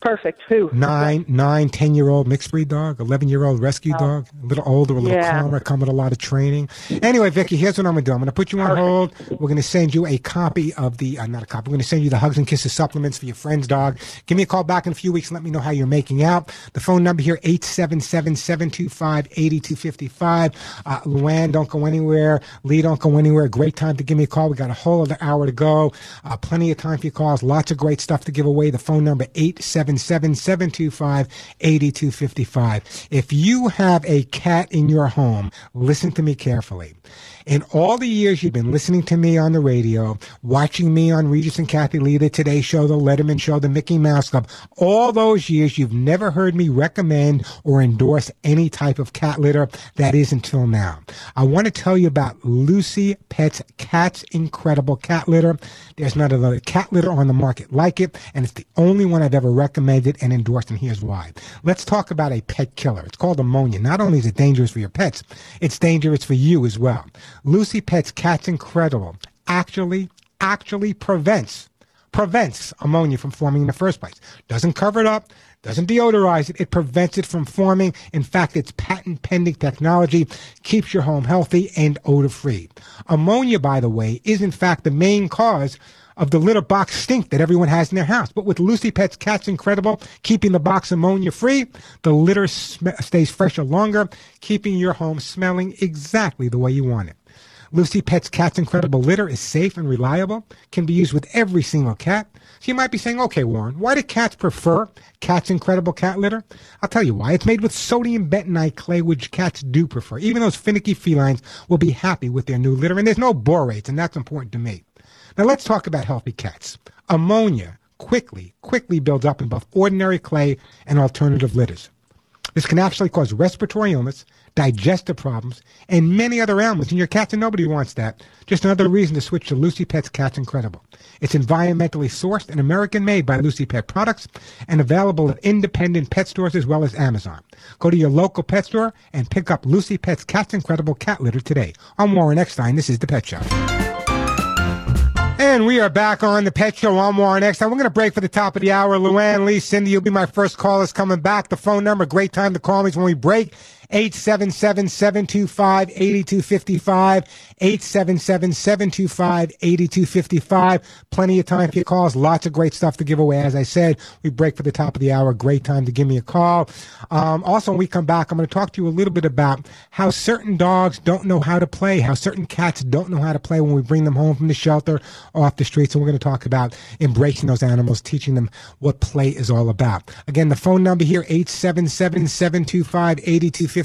Perfect. Who? Nine, nine, ten year old mixed breed dog, eleven year old rescue dog, a little older, a little Oh. Yeah. calmer, come with a lot of training. Anyway, Vicky, here's what I'm gonna do. I'm gonna put you on hold. We're gonna send you a copy of the, uh, not a copy. We're gonna send you the Hugs and Kisses supplements for your friend's dog. Give me a call back in a few weeks. and Let me know how you're making out. The phone number here 877-725-8255. Uh, Luann, don't go anywhere. Lee, don't go anywhere. Great time to give me a call. We got a whole other hour to go. Uh, plenty of time for your calls. Lots of great stuff to give away. The phone number 877-725-8255. If you have a cat in your home, listen to me carefully. In all the years you've been listening to me on the radio, watching me on Regis and Kathie Lee, the Today Show, the Letterman Show, the Mickey Mouse Club, all those years you've never heard me recommend or endorse any type of cat litter. That is until now. I want to tell you about Lucy Pet's Cat's Incredible Cat Litter. There's not another cat litter on the market like it, and it's the only one I've ever recommended and endorsed, and here's why. Let's talk about a pet killer. It's called ammonia. Not only is it dangerous for your pets, it's dangerous for you as well. Lucy Pet's Cat's Incredible actually, actually prevents prevents ammonia from forming in the first place. Doesn't cover it up, doesn't deodorize it, it prevents it from forming. In fact, its patent pending technology keeps your home healthy and odor free. Ammonia, by the way, is in fact the main cause of the litter box stink that everyone has in their house. But with Lucy Pet's Cat's Incredible, keeping the box ammonia free, the litter sm- stays fresher longer, keeping your home smelling exactly the way you want it. Lucy Pet's Cat's Incredible Litter is safe and reliable, can be used with every single cat. So you might be saying, okay, Warren, why do cats prefer Cat's Incredible Cat Litter? I'll tell you why. It's made with sodium bentonite clay, which cats do prefer. Even those finicky felines will be happy with their new litter, and there's no borates, and that's important to me. Now let's talk about healthy cats. Ammonia quickly, quickly builds up in both ordinary clay and alternative litters. This can actually cause respiratory illness, digestive problems, and many other ailments in your cats, and nobody wants that. Just another reason to switch to Lucy Pet's Cats Incredible. It's environmentally sourced and American made by Lucy Pet Products and available at independent pet stores as well as Amazon. Go to your local pet store and pick up Lucy Pet's Cats Incredible Cat Litter today. I'm Warren Eckstein. This is The Pet Show. And we are back on the Pet Show. I'm Warren Eckstein. We're going to break for the top of the hour. Luann Lee, Cindy, you'll be my first callers coming back. The phone number, great time to call me is when we break. 877-725-8255. 877-725-8255. Plenty of time for your calls. Lots of great stuff to give away. As I said, we break for the top of the hour. Great time to give me a call. Um, also, when we come back, I'm going to talk to you a little bit about how certain dogs don't know how to play, how certain cats don't know how to play when we bring them home from the shelter off the streets. And we're going to talk about embracing those animals, teaching them what play is all about. Again, the phone number here,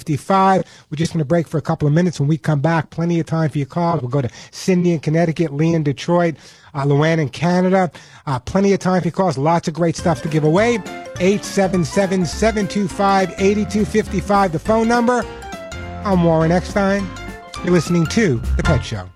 877-725-8255. We're just going to break for a couple of minutes. When we come back, plenty of time for your calls. We'll go to Cindy in Connecticut, Lee in Detroit, uh, Luann in Canada. Uh, plenty of time for your calls. Lots of great stuff to give away. 877 725 8255, the phone number. I'm Warren Eckstein. You're listening to The Pet Show.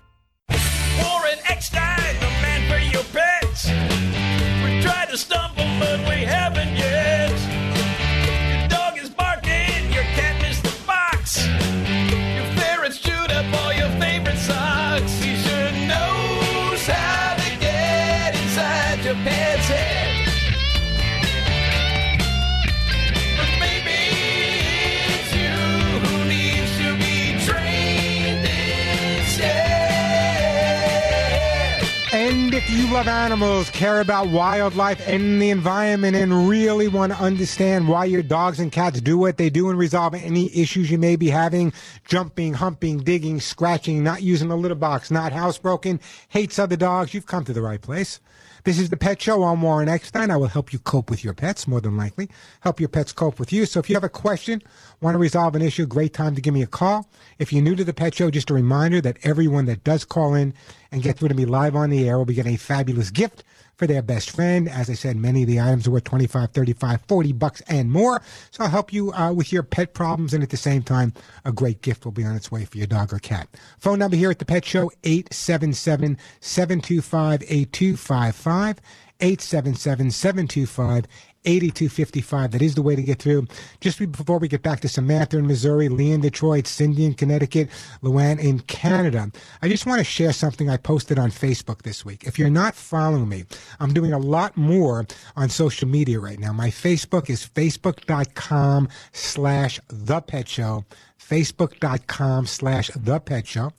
You love animals, care about wildlife and the environment, and really want to understand why your dogs and cats do what they do and resolve any issues you may be having jumping, humping, digging, scratching, not using a litter box, not housebroken, hates other dogs you've come to the right place. This is the Pet Show. I'm Warren Eckstein. I will help you cope with your pets, more than likely. Help your pets cope with you. So if you have a question, want to resolve an issue, great time to give me a call. If you're new to the Pet Show, just a reminder that everyone that does call in and get through to me live on the air will be getting a fabulous gift for their best friend. As I said, many of the items are worth 25, 35, 40 bucks and more. So I'll help you uh, with your pet problems. And at the same time, a great gift will be on its way for your dog or cat. Phone number here at the Pet Show, 877 725 8255. 877 725 8255. That is the way to get through. Just before we get back to Samantha in Missouri, Lee in Detroit, Cindy in Connecticut, Luann in Canada, I just want to share something I posted on Facebook this week. If you're not following me, I'm doing a lot more on social media right now. My Facebook is facebook.com slash the pet show facebook.com slash the pet show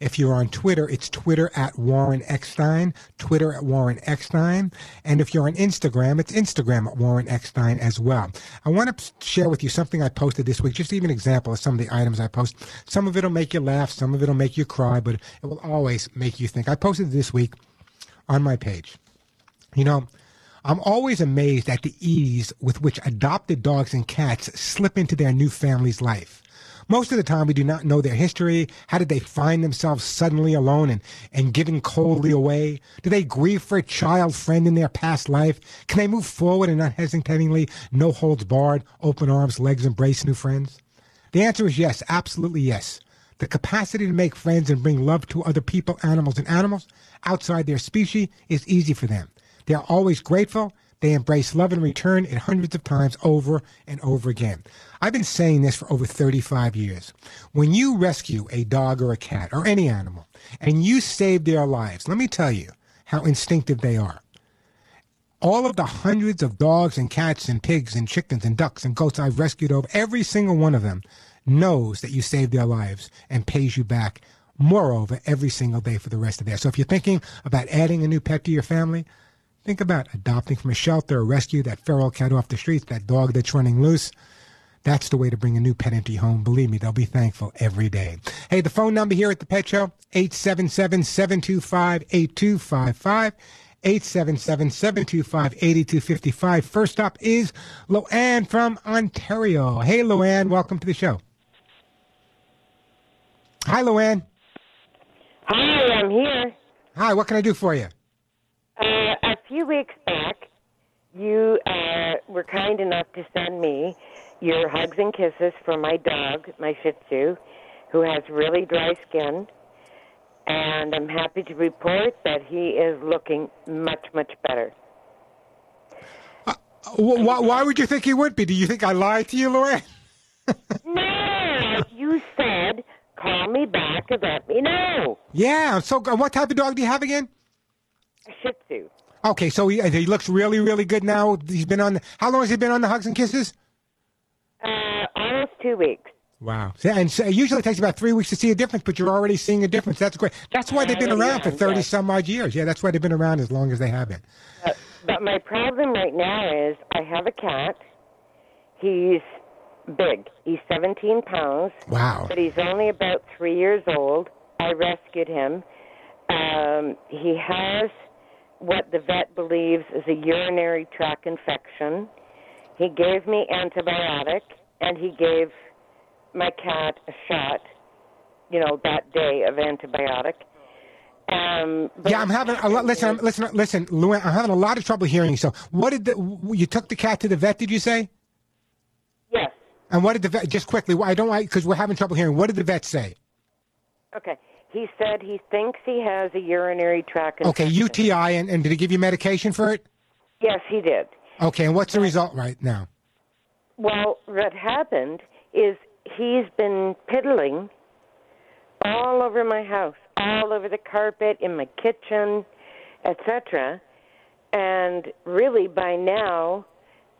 if you're on Twitter, it's Twitter at Warren Eckstein, Twitter at Warren Eckstein. And if you're on Instagram, it's Instagram at Warren Eckstein as well. I want to share with you something I posted this week, just to give an example of some of the items I post. Some of it will make you laugh, some of it will make you cry, but it will always make you think. I posted this week on my page. You know, I'm always amazed at the ease with which adopted dogs and cats slip into their new family's life. Most of the time, we do not know their history. How did they find themselves suddenly alone and, and given coldly away? Do they grieve for a child friend in their past life? Can they move forward and unhesitatingly, no holds barred, open arms, legs embrace new friends? The answer is yes, absolutely yes. The capacity to make friends and bring love to other people, animals, and animals outside their species is easy for them. They are always grateful. They embrace love in return and hundreds of times over and over again. I've been saying this for over 35 years. When you rescue a dog or a cat or any animal and you save their lives, let me tell you how instinctive they are. All of the hundreds of dogs and cats and pigs and chickens and ducks and goats I've rescued over, every single one of them knows that you saved their lives and pays you back moreover every single day for the rest of their. So if you're thinking about adding a new pet to your family, think about adopting from a shelter or rescue that feral cat off the streets, that dog that's running loose. That's the way to bring a new pet into your home. Believe me, they'll be thankful every day. Hey, the phone number here at the Pet Show, 877-725-8255. 877-725-8255. First up is Luann from Ontario. Hey, Luann, welcome to the show. Hi, Loanne. Hi, I'm here. Hi, what can I do for you? Uh, few weeks back, you uh, were kind enough to send me your hugs and kisses for my dog, my Shih Tzu, who has really dry skin. And I'm happy to report that he is looking much, much better. Wh- Why, why would you think he would be? Do you think I lied to you, Luann? No, you said call me back and let me know. Yeah. So, what type of dog do you have again? Shih Tzu. Okay, so he, he looks really, really good now. He's been on. How long has he been on the hugs and kisses? Uh, almost two weeks. Wow. And so it usually takes about three weeks to see a difference, but you're already seeing a difference. That's great. That's why they've been Uh, around for 30 some odd years. Yeah, that's why they've been around as long as they have been. Uh, but my problem right now is I have a cat. He's big. He's 17 pounds. Wow. But he's only about three years old. I rescued him. Um, he has what the vet believes is a urinary tract infection. He gave me antibiotic, and he gave my cat a shot. You know that day of antibiotic. Um, but Yeah, I'm having a lot. Listen, I'm, listen, listen, I'm having a lot of trouble hearing you. So, what did the, you took the cat to the vet? Did you say? Yes. And what did the vet? Just quickly, I don't like because we're having trouble hearing. What did the vet say? Okay. He said he thinks he has a urinary tract infection. Okay. UTI, and, and did he give you medication for it? Yes, he did. Okay, and what's the result right now? Well, what happened is he's been piddling all over my house, all over the carpet, in my kitchen, etc. And really, by now,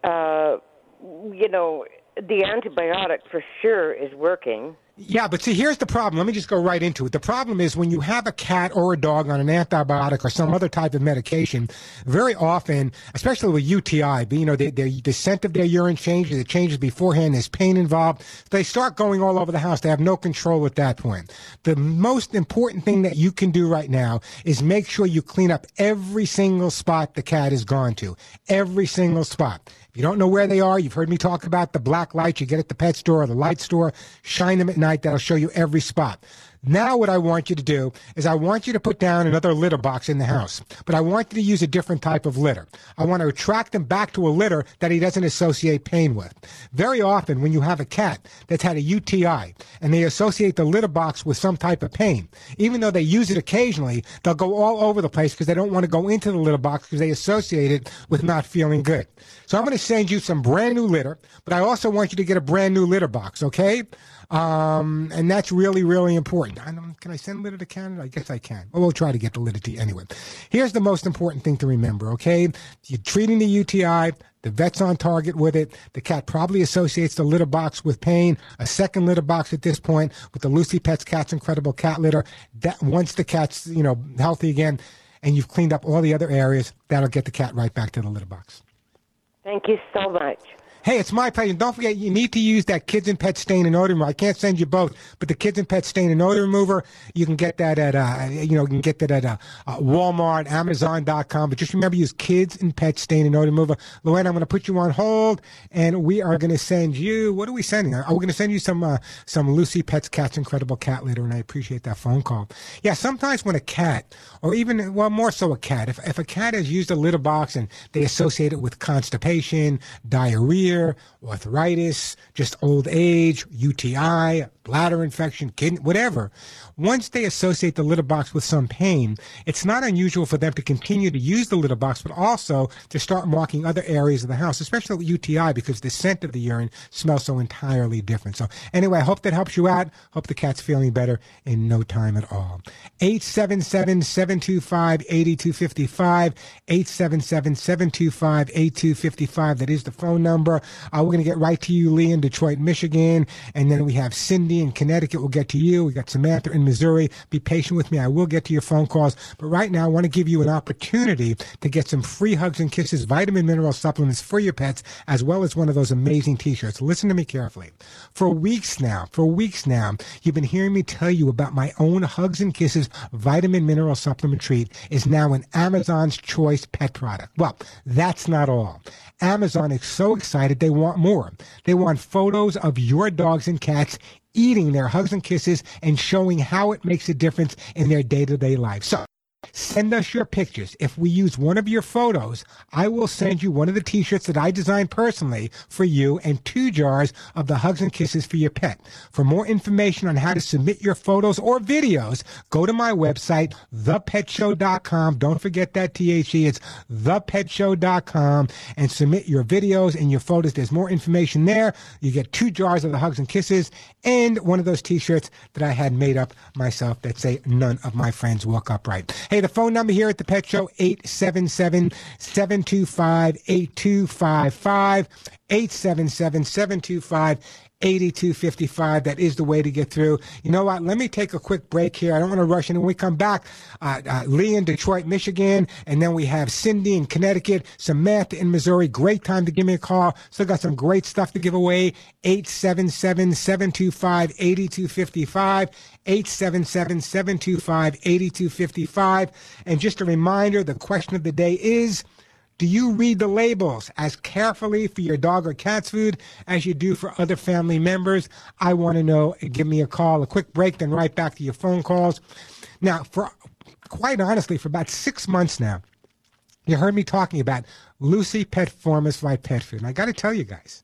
uh, you know, the antibiotic for sure is working. Yeah, but see, here's the problem. Let me just go right into it. The problem is when you have a cat or a dog on an antibiotic or some other type of medication, very often, especially with UTI, you know, they, they, the scent of their urine changes, it changes beforehand, there's pain involved. They start going all over the house. They have no control at that point. The most important thing that you can do right now is make sure you clean up every single spot the cat has gone to. Every single spot. You don't know where they are, you've heard me talk about the black light you get at the pet store or the light store. Shine them at night. That'll show you every spot. Now, what I want you to do is I want you to put down another litter box in the house, but I want you to use a different type of litter. I want to attract him back to a litter that he doesn't associate pain with. Very often, when you have a cat that's had a UTI and they associate the litter box with some type of pain, even though they use it occasionally, they'll go all over the place because they don't want to go into the litter box because they associate it with not feeling good. So I'm going to send you some brand new litter, but I also want you to get a brand new litter box, okay? Um, and that's really, really important. I don't, can I send litter to Canada? I guess I can. Well, we'll try to get the litter to you anyway. Here's the most important thing to remember, okay? You're treating the UTI. The vet's on target with it. The cat probably associates the litter box with pain. A second litter box at this point with the Lucy Pets Cat's Incredible Cat Litter. That once the cat's you know healthy again, and you've cleaned up all the other areas, that'll get the cat right back to the litter box. Thank you so much. Hey, it's my pleasure. Don't forget, you need to use that Kids and Pet Stain and Odor Remover. I can't send you both, but the Kids and Pet Stain and Odor Remover, you can get that at, uh, you know, you can get that at uh, uh, Walmart, Amazon.com. But just remember, use Kids and Pet Stain and Odor Remover. Luann, I'm going to put you on hold, and we are going to send you. What are we sending? Uh, we're going to send you some uh, some Lucy Pets Cat's Incredible Cat Litter, and I appreciate that phone call. Yeah, sometimes when a cat, or even well, more so a cat, if if a cat has used a litter box and they associate it with constipation, diarrhea, arthritis, just old age, UTI, bladder infection, kidney, whatever. Once they associate the litter box with some pain, it's not unusual for them to continue to use the litter box, but also to start marking other areas of the house, especially with UTI, because the scent of the urine smells so entirely different. So anyway, I hope that helps you out. Hope the cat's feeling better in no time at all. 877-725-8255, 877-725-8255. That is the phone number. Uh, we're going to get right to you, Lee, in Detroit, Michigan. And then we have Cindy in Connecticut. We'll get to you. We got Samantha in Missouri. Be patient with me. I will get to your phone calls. But right now, I want to give you an opportunity to get some free hugs and kisses, vitamin mineral supplements for your pets, as well as one of those amazing t-shirts. Listen to me carefully. For weeks now, for weeks now, you've been hearing me tell you about my own Hugs and Kisses vitamin mineral supplement treat is now an Amazon's choice pet product. Well, that's not all. Amazon is so excited they want more. They want photos of your dogs and cats eating their hugs and kisses and showing how it makes a difference in their day-to-day life. So Send us your pictures. If we use one of your photos, I will send you one of the t-shirts that I designed personally for you and two jars of the hugs and kisses for your pet. For more information on how to submit your photos or videos, go to my website, thepetshow.com. Don't forget that THE. It's thepetshow.com and submit your videos and your photos. There's more information there. You get two jars of the hugs and kisses and one of those t-shirts that I had made up myself that say none of my friends walk upright. Hey, the phone number here at the Pet Show, 877-725-8255. 877-725 8255. That is the way to get through. You know what? Let me take a quick break here. I don't want to rush in. When we come back, uh, uh, Lee in Detroit, Michigan, and then we have Cindy in Connecticut, Samantha in Missouri. Great time to give me a call. Still got some great stuff to give away. 877 725 8255. 877 725 8255. And just a reminder the question of the day is, do you read the labels as carefully for your dog or cat's food as you do for other family members? I want to know. Give me a call, a quick break, then right back to your phone calls. Now, for quite honestly, for about six months now, you heard me talking about Lucy Pet Formulas by Pet Food. And I got to tell you guys,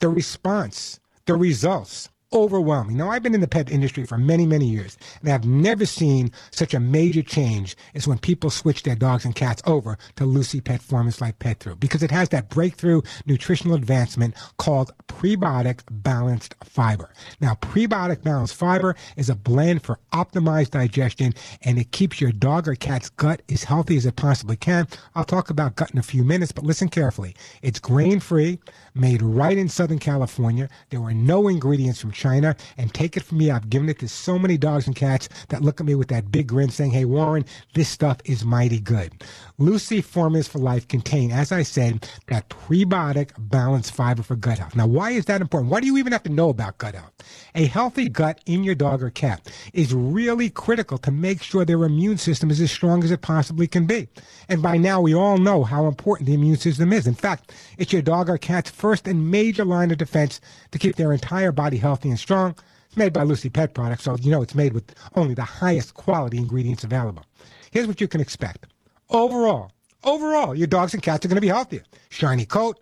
the response, the results, overwhelming. Now, I've been in the pet industry for many, many years, and I've never seen such a major change as when people switch their dogs and cats over to Lucy Pet Formulas like Pet Food because it has that breakthrough nutritional advancement called prebiotic balanced fiber. Now, prebiotic balanced fiber is a blend for optimized digestion, and it keeps your dog or cat's gut as healthy as it possibly can. I'll talk about gut in a few minutes, but listen carefully. It's grain free, made right in Southern California. There were no ingredients from China. And take it from me, I've given it to so many dogs and cats that look at me with that big grin saying, Hey, Warren, this stuff is mighty good. Lucy Formulas for Life contain, as I said, that prebiotic balanced fiber for gut health. Now, why is that important? Why do you even have to know about gut health? A healthy gut in your dog or cat is really critical to make sure their immune system is as strong as it possibly can be. And by now, we all know how important the immune system is. In fact, it's your dog or cat's first and major line of defense to keep their entire body healthy and strong. It's made by Lucy Pet Products, so you know it's made with only the highest quality ingredients available. Here's what you can expect. Overall, overall, your dogs and cats are going to be healthier. Shiny coat,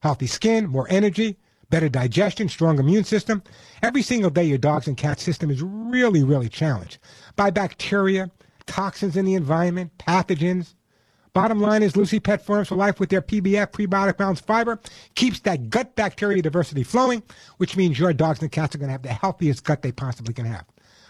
healthy skin, more energy, better digestion, strong immune system. Every single day, your dog's and cat's system is really, really challenged by bacteria, toxins in the environment, pathogens. Bottom line is Lucy Pet Formulas for Life with their PBF prebiotic balanced fiber keeps that gut bacteria diversity flowing, which means your dogs and cats are going to have the healthiest gut they possibly can have.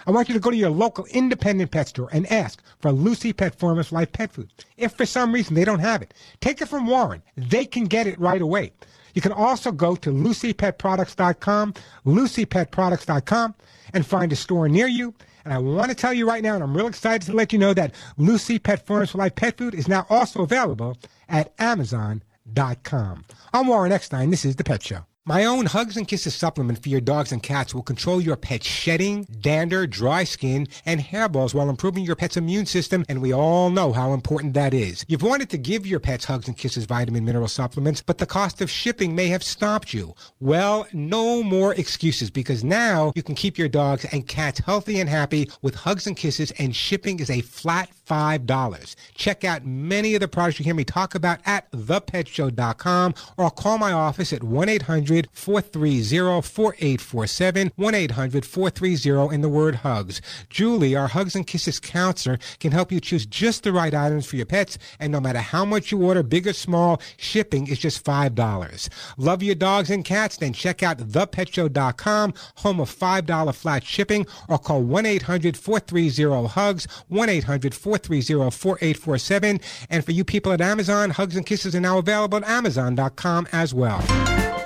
I want you to go to your local independent pet store and ask for Lucy Pet Formulas Life Pet Food. If for some reason they don't have it, take it from Warren. They can get it right away. You can also go to lucypetproducts.com, lucypetproducts.com, and find a store near you. And I want to tell you right now, and I'm real excited to let you know that Lucy Pet Formulas for Life Pet Food is now also available at Amazon.com. I'm Warren Eckstein. This is The Pet Show. My own Hugs and Kisses supplement for your dogs and cats will control your pet's shedding, dander, dry skin, and hairballs while improving your pet's immune system, and we all know how important that is. You've wanted to give your pets Hugs and Kisses vitamin mineral supplements, but the cost of shipping may have stopped you. Well, no more excuses because now you can keep your dogs and cats healthy and happy with Hugs and Kisses, and shipping is a flat $5. Check out many of the products you hear me talk about at thepetshow.com or call my office at 1 800 430 4847. 1 800 430 in the word hugs. Julie, our Hugs and Kisses counselor, can help you choose just the right items for your pets. And no matter how much you order, big or small, shipping is just $5. Love your dogs and cats? Then check out thepetshow.com, home of $5 flat shipping, or call 1 800 430 HUGS, 1 800 430 4847. And for you people at Amazon, Hugs and Kisses are now available at Amazon.com as well.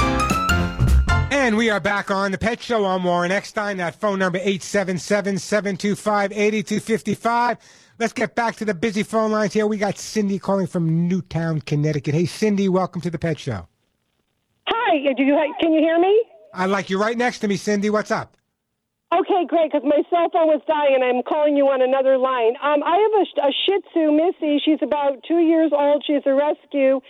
And we are back on the Pet Show. I'm Warren Eckstein. That phone number 877-725-8255. Let's get back to the busy phone lines here. We got Cindy calling from Newtown, Connecticut. Hey, Cindy, welcome to the Pet Show. Hi, do you can you hear me? I like you right next to me, Cindy. What's up? Okay, great. Because my cell phone was dying, and I'm calling you on another line. Um, I have a, a Shih Tzu, Missy. She's about two years old. She's a rescue,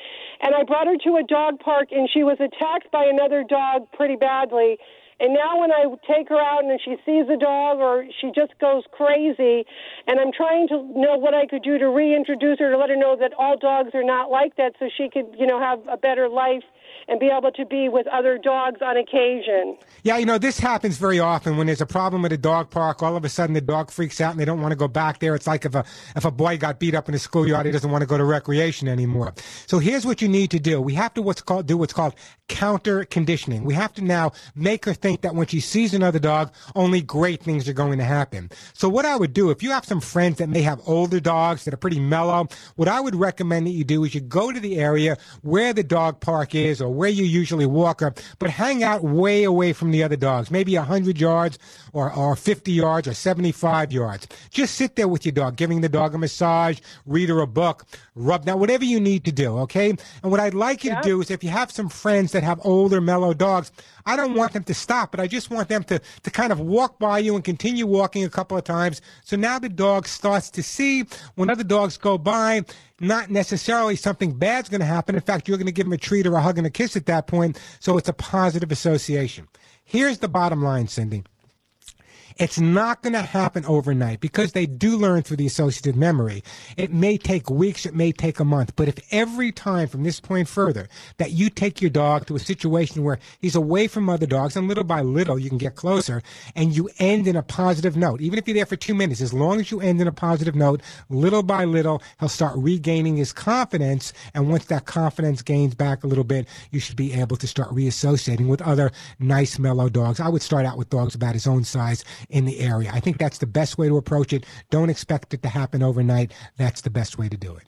and I brought her to a dog park, and she was attacked by another dog pretty badly. And now when I take her out and she sees a dog or she just goes crazy, and I'm trying to know what I could do to reintroduce her to let her know that all dogs are not like that, so she could, you know, have a better life and be able to be with other dogs on occasion. Yeah, you know, this happens very often when there's a problem at a dog park. All of a sudden, the dog freaks out and they don't want to go back there. It's like if a if a boy got beat up in a schoolyard, he doesn't want to go to recreation anymore. So here's what you need to do. We have to what's called do what's called counter conditioning. We have to now make her think that when she sees another dog, only great things are going to happen. So what I would do, if you have some friends that may have older dogs that are pretty mellow, what I would recommend that you do is you go to the area where the dog park is or where you usually walk her, but hang out way away from the other dogs, maybe 100 yards or, or 50 yards or 75 yards. Just sit there with your dog, giving the dog a massage, read her a book, rub now whatever you need to do, okay? And what I'd like you to do is if you have some friends that have older, mellow dogs, I don't want them to stop, but I just want them to, to kind of walk by you and continue walking a couple of times. So now the dog starts to see when other dogs go by, not necessarily something bad's going to happen. In fact, you're going to give them a treat or a hug and a kiss at that point. So it's a positive association. Here's the bottom line, Cindy. It's not going to happen overnight because they do learn through the associative memory. It may take weeks, it may take a month, but if every time from this point further that you take your dog to a situation where he's away from other dogs and little by little you can get closer and you end in a positive note, even if you're there for two minutes, as long as you end in a positive note, little by little, he'll start regaining his confidence. And once that confidence gains back a little bit, you should be able to start reassociating with other nice, mellow dogs. I would start out with dogs about his own size in the area. I think that's the best way to approach it. Don't expect it to happen overnight. That's the best way to do it.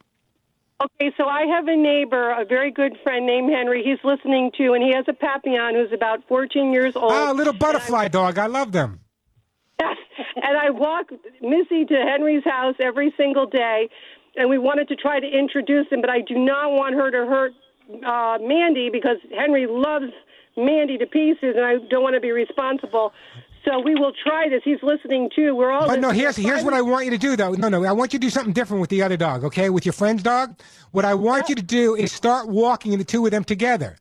Okay, so I have a neighbor, a very good friend named Henry. He's listening to, and he has a Papillon who's about 14 years old. Ah, little butterfly dog. I love them. and I walk Missy to Henry's house every single day, and we wanted to try to introduce him, but I do not want her to hurt uh, Mandy because Henry loves Mandy to pieces, and I don't want to be responsible. So we will try this. He's listening too. We're all. But no, here's here's what I want you to do though. No, no, I want you to do something different with the other dog. Okay, with your friend's dog. What I want you to do is start walking the two of them together.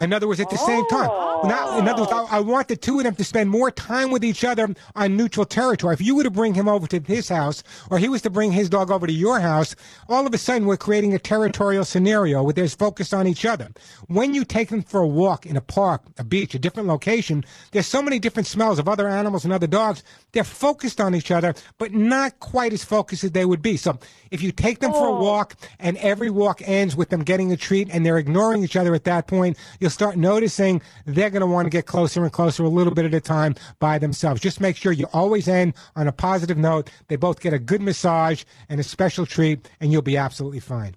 In other words, at the same time. Oh. Now, in other words, I, I want the two of them to spend more time with each other on neutral territory. If you were to bring him over to his house, or he was to bring his dog over to your house, all of a sudden we're creating a territorial scenario where there's focus on each other. When you take them for a walk in a park, a beach, a different location, there's so many different smells of other animals and other dogs. They're focused on each other, but not quite as focused as they would be. So if you take them for a oh. walk and every walk ends with them getting a treat and they're ignoring each other at that point, you'll start noticing they're going to want to get closer and closer a little bit at a time by themselves. Just make sure you always end on a positive note. They both get a good massage and a special treat, and you'll be absolutely fine.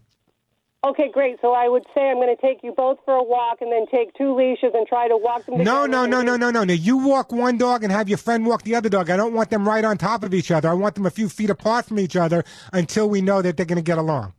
Okay, great. So I would say I'm going to take you both for a walk, and then take two leashes and try to walk them. No, no, no, no, no, no. No, you walk one dog and have your friend walk the other dog. I don't want them right on top of each other. I want them a few feet apart from each other until we know that they're going to get along.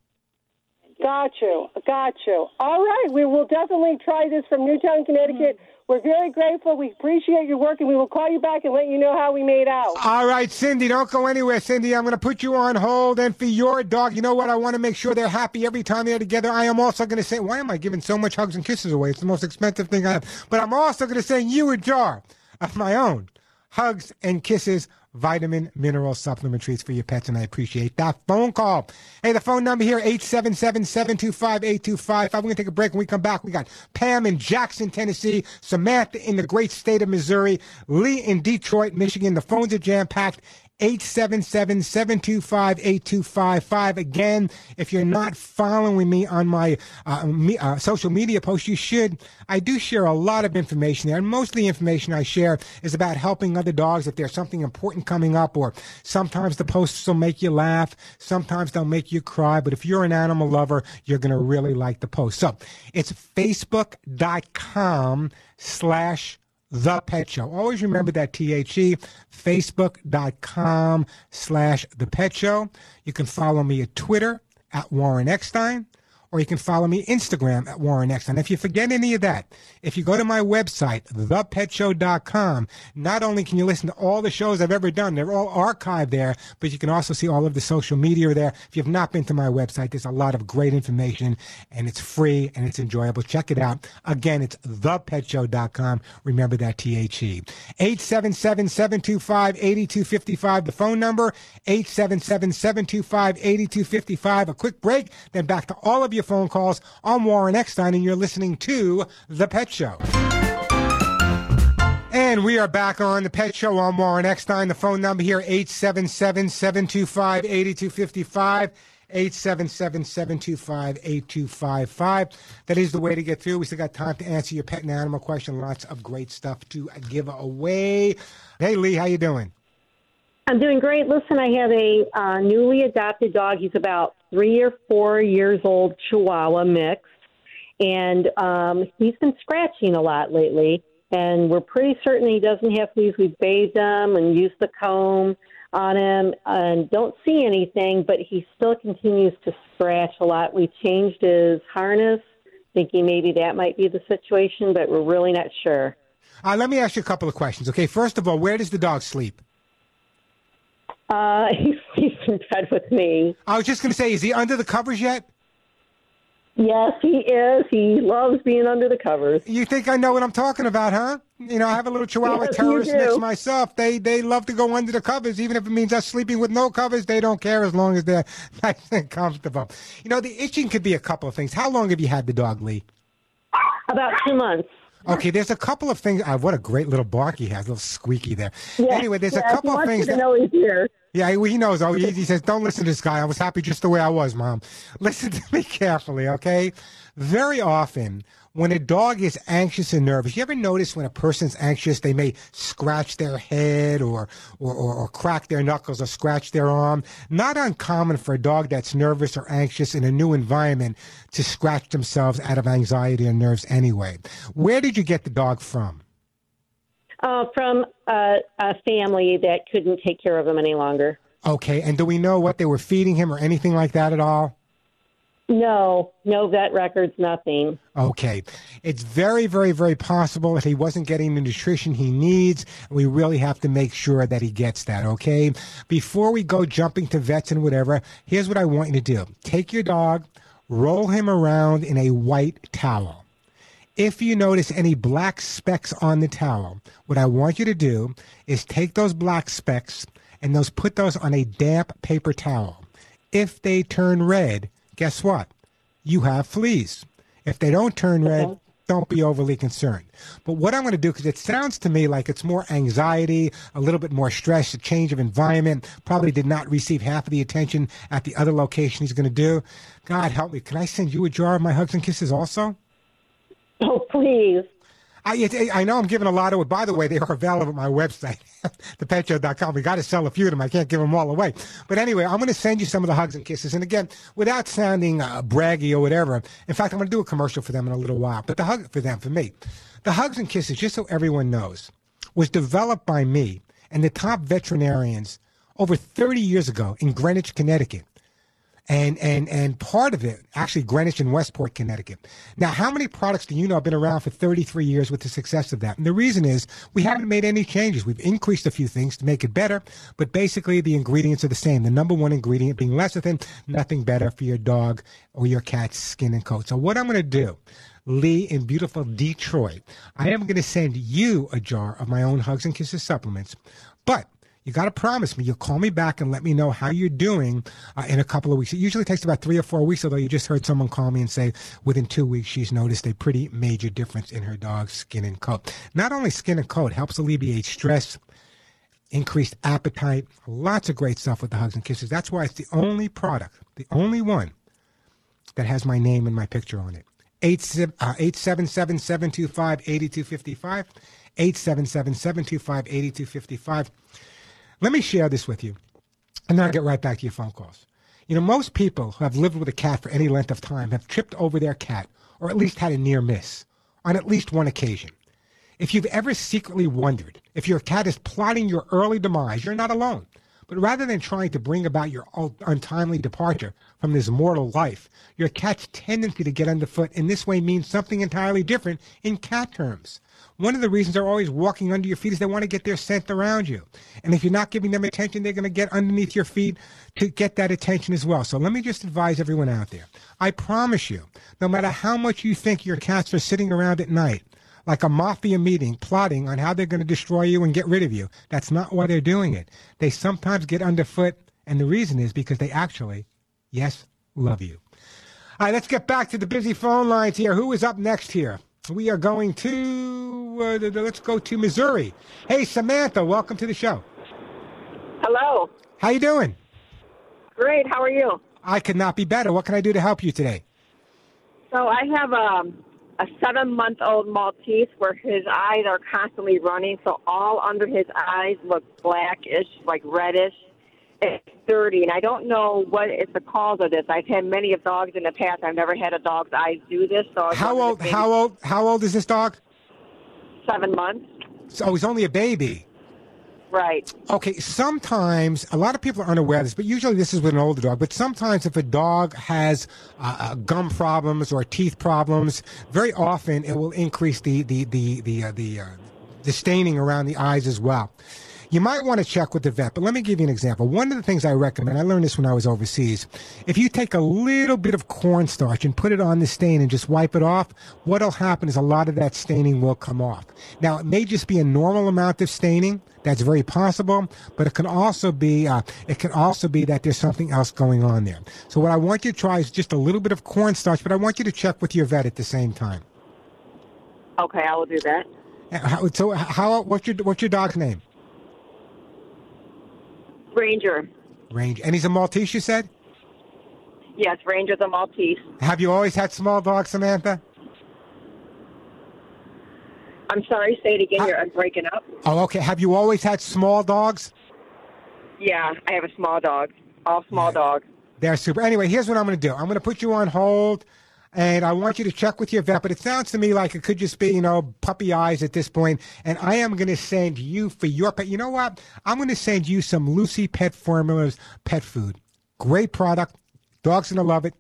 Got you. Got you. All right. We will definitely try this from Newtown, Connecticut. Mm. We're very grateful. We appreciate your work, and we will call you back and let you know how we made out. All right, Cindy, don't go anywhere, Cindy. I'm going to put you on hold. And for your dog, you know what? I want to make sure they're happy every time they're together. I am also going to say, why am I giving so much hugs and kisses away? It's the most expensive thing I have. But I'm also going to send you a jar of my own hugs and kisses vitamin mineral supplement treats for your pets and i appreciate that phone call. Hey the phone number here 877-725-8255 i'm going to take a break. When we come back we got pam in jackson tennessee samantha in the great state of missouri lee in detroit michigan. The phones are jam-packed 877-725-8255. Again, if you're not following me on my uh, me, uh, social media posts, you should. I do share a lot of information there, and most of the information I share is about helping other dogs if there's something important coming up, or sometimes the posts will make you laugh, sometimes they'll make you cry, but if you're an animal lover, you're going to really like the post. So it's facebook.com slash the Pet Show. Always remember that T-H-E, facebook.com slash The Pet Show. You can follow me at Twitter at Warren Eckstein, or you can follow me Instagram at Warren Eckstein. If you forget any of that, if you go to my website, thepetshow.com, not only can you listen to all the shows I've ever done, they're all archived there, but you can also see all of the social media there. If you've not been to my website, there's a lot of great information and it's free and it's enjoyable. Check it out. Again, it's thepetshow.com. Remember that T-H-E. 877-725-8255. The phone number, 877-725-8255. A quick break, then back to all of your phone calls. I'm Warren Eckstein and you're listening to The Pet Show. And we are back on the Pet Show. I'm Warren Eckstein. The phone number here, 877-725-8255. 877-725-8255. That is the way to get through. We still got time to answer your pet and animal question. Lots of great stuff to give away. Hey, Lee, how you doing? I'm doing great. Listen, I have a uh, newly adopted dog. He's about three or four years old, Chihuahua mix, and um, he's been scratching a lot lately. And we're pretty certain he doesn't have fleas. We've bathed him and used the comb on him, and don't see anything, but he still continues to scratch a lot. We changed his harness, thinking maybe that might be the situation, but we're really not sure. Uh, let me ask you a couple of questions. Okay, first of all, where does the dog sleep? Uh, he sleeps in bed with me. I was just going to say, is he under the covers yet? Yes, he is. He loves being under the covers. You think I know what I'm talking about, huh? You know, I have a little Chihuahua Yes, terrorist next to myself. They they love to go under the covers, even if it means us sleeping with no covers. They don't care as long as they're nice and comfortable. You know, the itching could be a couple of things. How long have you had the dog, Lee? About two months. Okay, there's a couple of things. Uh, what a great little bark he has, a little squeaky there. Yeah, anyway, there's yeah, a couple of things you to that. know he's here. Yeah, he, he knows. Oh, he, he says, "Don't listen to this guy. I was happy just the way I was, Mom." Listen to me carefully, okay? Very often, when a dog is anxious and nervous, you ever notice when a person's anxious, they may scratch their head or or, or, or crack their knuckles or scratch their arm. Not uncommon for a dog that's nervous or anxious in a new environment to scratch themselves out of anxiety or nerves anyway. Where did you get the dog from? Uh, from uh, a family that couldn't take care of him any longer. Okay, and do we know what they were feeding him or anything like that at all? No, no vet records, nothing. Okay. It's very, very, very possible that he wasn't getting the nutrition he needs. We really have to make sure that he gets that, okay? Before we go jumping to vets and whatever, here's what I want you to do take your dog, roll him around in a white towel. If you notice any black specks on the towel, what I want you to do is take those black specks and those put those on a damp paper towel. If they turn red, guess what? You have fleas. If they don't turn red, don't be overly concerned. But what I'm going to do, because it sounds to me like it's more anxiety, a little bit more stress, a change of environment, probably did not receive half of the attention at the other location he's going to do. God help me. Can I send you a jar of my hugs and kisses also? Oh, please. I, I know I'm giving a lot away. By the way, they are available at my website, thepetshow.com. We got to sell a few of them. I can't give them all away. But anyway, I'm going to send you some of the hugs and kisses. And again, without sounding uh, braggy or whatever, in fact, I'm going to do a commercial for them in a little while. But the hug for them, for me, the hugs and kisses, just so everyone knows, was developed by me and the top veterinarians over 30 years ago in Greenwich, Connecticut and and and part of it actually Greenwich and Westport, Connecticut. Now, how many products do you know have been around for 33 years with the success of that? And the reason is we haven't made any changes. We've increased a few things to make it better, but basically the ingredients are the same. The number one ingredient being lecithin, nothing better for your dog or your cat's skin and coat. So what I'm going to do. Lee in beautiful Detroit. I am going to send you a jar of my own Hugs and Kisses supplements, but you got to promise me you'll call me back and let me know how you're doing uh, in a couple of weeks. It usually takes about three or four weeks, although you just heard someone call me and say within two weeks she's noticed a pretty major difference in her dog's skin and coat. Not only skin and coat, helps alleviate stress, increased appetite, lots of great stuff with the hugs and kisses. That's why it's the only product, the only one that has my name and my picture on it. 877 725 8255. 877 725 8255. Let me share this with you, and then I'll get right back to your phone calls. You know, most people who have lived with a cat for any length of time have tripped over their cat, or at least had a near miss, on at least one occasion. If you've ever secretly wondered if your cat is plotting your early demise, you're not alone. But rather than trying to bring about your untimely departure from this mortal life, your cat's tendency to get underfoot in this way means something entirely different in cat terms. One of the reasons they're always walking under your feet is they want to get their scent around you. And if you're not giving them attention, they're going to get underneath your feet to get that attention as well. So let me just advise everyone out there. I promise you, no matter how much you think your cats are sitting around at night, like a mafia meeting, plotting on how they're going to destroy you and get rid of you, that's not why they're doing it. They sometimes get underfoot, and the reason is because they actually, yes, love you. All right, let's get back to the busy phone lines here. Who is up next here? We are going to uh, let's go to Missouri. Hey, Samantha, welcome to the show. Hello. How you doing? Great. How are you? I could not be better. What can I do to help you today? So I have um, a seven-month-old Maltese where his eyes are constantly running, so all under his eyes look blackish, like reddish. It's dirty, and I don't know what is the cause of this. I've had many of dogs in the past. I've never had a dog's eyes do this. So How old? How old? How old is this dog? Seven months. So he's only a baby. Right. Okay, sometimes a lot of people are unaware of this, but usually this is with an older dog. But sometimes if a dog has uh, uh, gum problems or teeth problems, very often it will increase the the the the uh, the, uh, the staining around the eyes as well. You might want to check with the vet, but let me give you an example. One of the things I recommend, I learned this when I was overseas. If you take a little bit of cornstarch and put it on the stain and just wipe it off, what'll happen is a lot of that staining will come off. Now, it may just be a normal amount of staining. That's very possible, but it can also be uh, it can also be that there's something else going on there. So what I want you to try is just a little bit of cornstarch, but I want you to check with your vet at the same time. Okay, I will do that. Uh, How, so how what's your what's your dog's name? Ranger. Range, and he's a Maltese. You said. Yes, Ranger's a Maltese. Have you always had small dogs, Samantha? I'm sorry. Say it again. You're breaking up. Oh, okay. Have you always had small dogs? Yeah, I have a small dog. All small dogs. They're super. Anyway, here's what I'm going to do. I'm going to put you on hold, and I want you to check with your vet. But it sounds to me like it could just be, you know, puppy eyes at this point. And I am going to send you for your pet. You know what? I'm going to send you some Lucy Pet Formulas pet food. Great product. Dog's going to love it.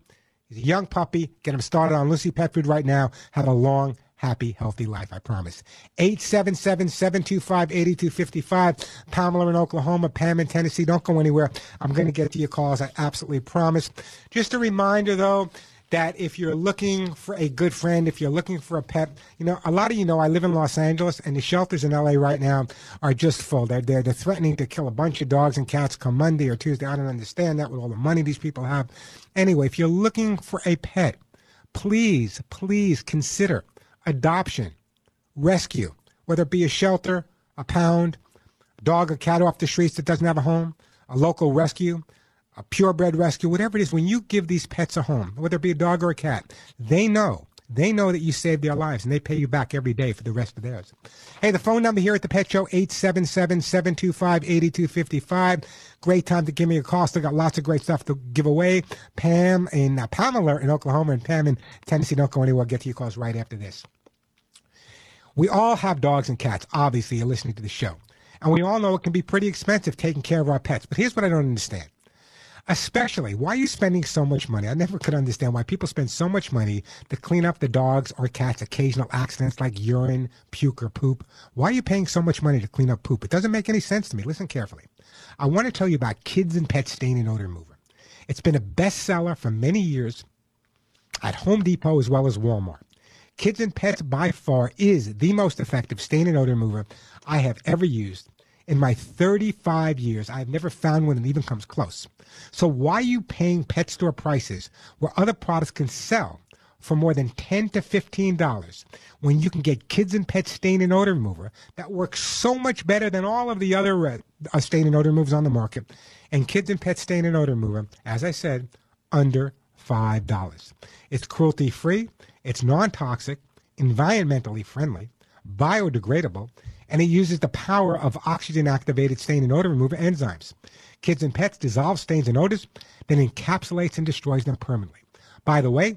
He's a young puppy. Get him started on Lucy Pet Food right now. Have a long, happy, healthy life, I promise. 877-725-8255. Pamela in Oklahoma, Pam in Tennessee. Don't go anywhere. I'm going to get to your calls. I absolutely promise. Just a reminder, though, that if you're looking for a good friend, if you're looking for a pet, you know, a lot of you know I live in Los Angeles, and the shelters in LA right now are just full. They're, they're, they're threatening to kill a bunch of dogs and cats come Monday or Tuesday. I don't understand that with all the money these people have. Anyway, if you're looking for a pet, please, please consider adoption, rescue, whether it be a shelter, a pound, dog or cat off the streets that doesn't have a home, a local rescue, a purebred rescue, whatever it is, when you give these pets a home, whether it be a dog or a cat, they know. They know that you saved their lives and they pay you back every day for the rest of theirs. Hey, the phone number here at the Pet Show, 877-725-8255. Great time to give me a call. Still got lots of great stuff to give away. Pam in uh, Pamela in Oklahoma and Pam in Tennessee. Don't go anywhere. I'll Get to your calls right after this. We all have dogs and cats. Obviously, you're listening to the show. And we all know it can be pretty expensive taking care of our pets. But here's what I don't understand. Especially, why are you spending so much money? I never could understand why people spend so much money to clean up the dogs or cats' occasional accidents like urine, puke, or poop. Why are you paying so much money to clean up poop? It doesn't make any sense to me. Listen carefully. I want to tell you about Kids and Pet Stain and Odor Remover. It's been a bestseller for many years at Home Depot as well as Walmart. Kids and Pets by far is the most effective stain and odor remover I have ever used. In my 35 years, I've never found one that even comes close. So why are you paying pet store prices where other products can sell for more than 10 to 15 dollars when you can get kids and pet stain and odor remover that works so much better than all of the other uh, stain and odor removers on the market and kids and pet stain and odor remover as i said under five dollars it's cruelty free it's non-toxic environmentally friendly biodegradable and it uses the power of oxygen activated stain and odor remover enzymes kids and pets dissolve stains and odors then encapsulates and destroys them permanently by the way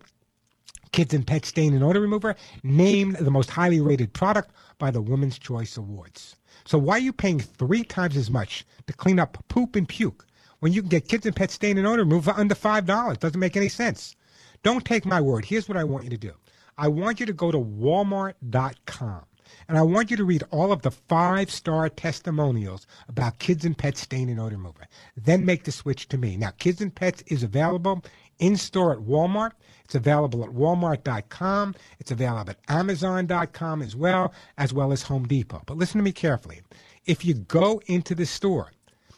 Kids and Pet Stain and Odor Remover named the most highly rated product by the Women's Choice Awards. So why are you paying three times as much to clean up poop and puke when you can get Kids and Pet Stain and Odor Remover under $5? Doesn't make any sense. Don't take my word. Here's what I want you to do. I want you to go to walmart.com and I want you to read all of the five star testimonials about Kids and Pets Stain and Odor Remover. Then make the switch to me. Now, Kids and Pets is available in store at Walmart. It's available at walmart.com. It's available at amazon.com as well, as well as Home Depot. But listen to me carefully. If you go into the store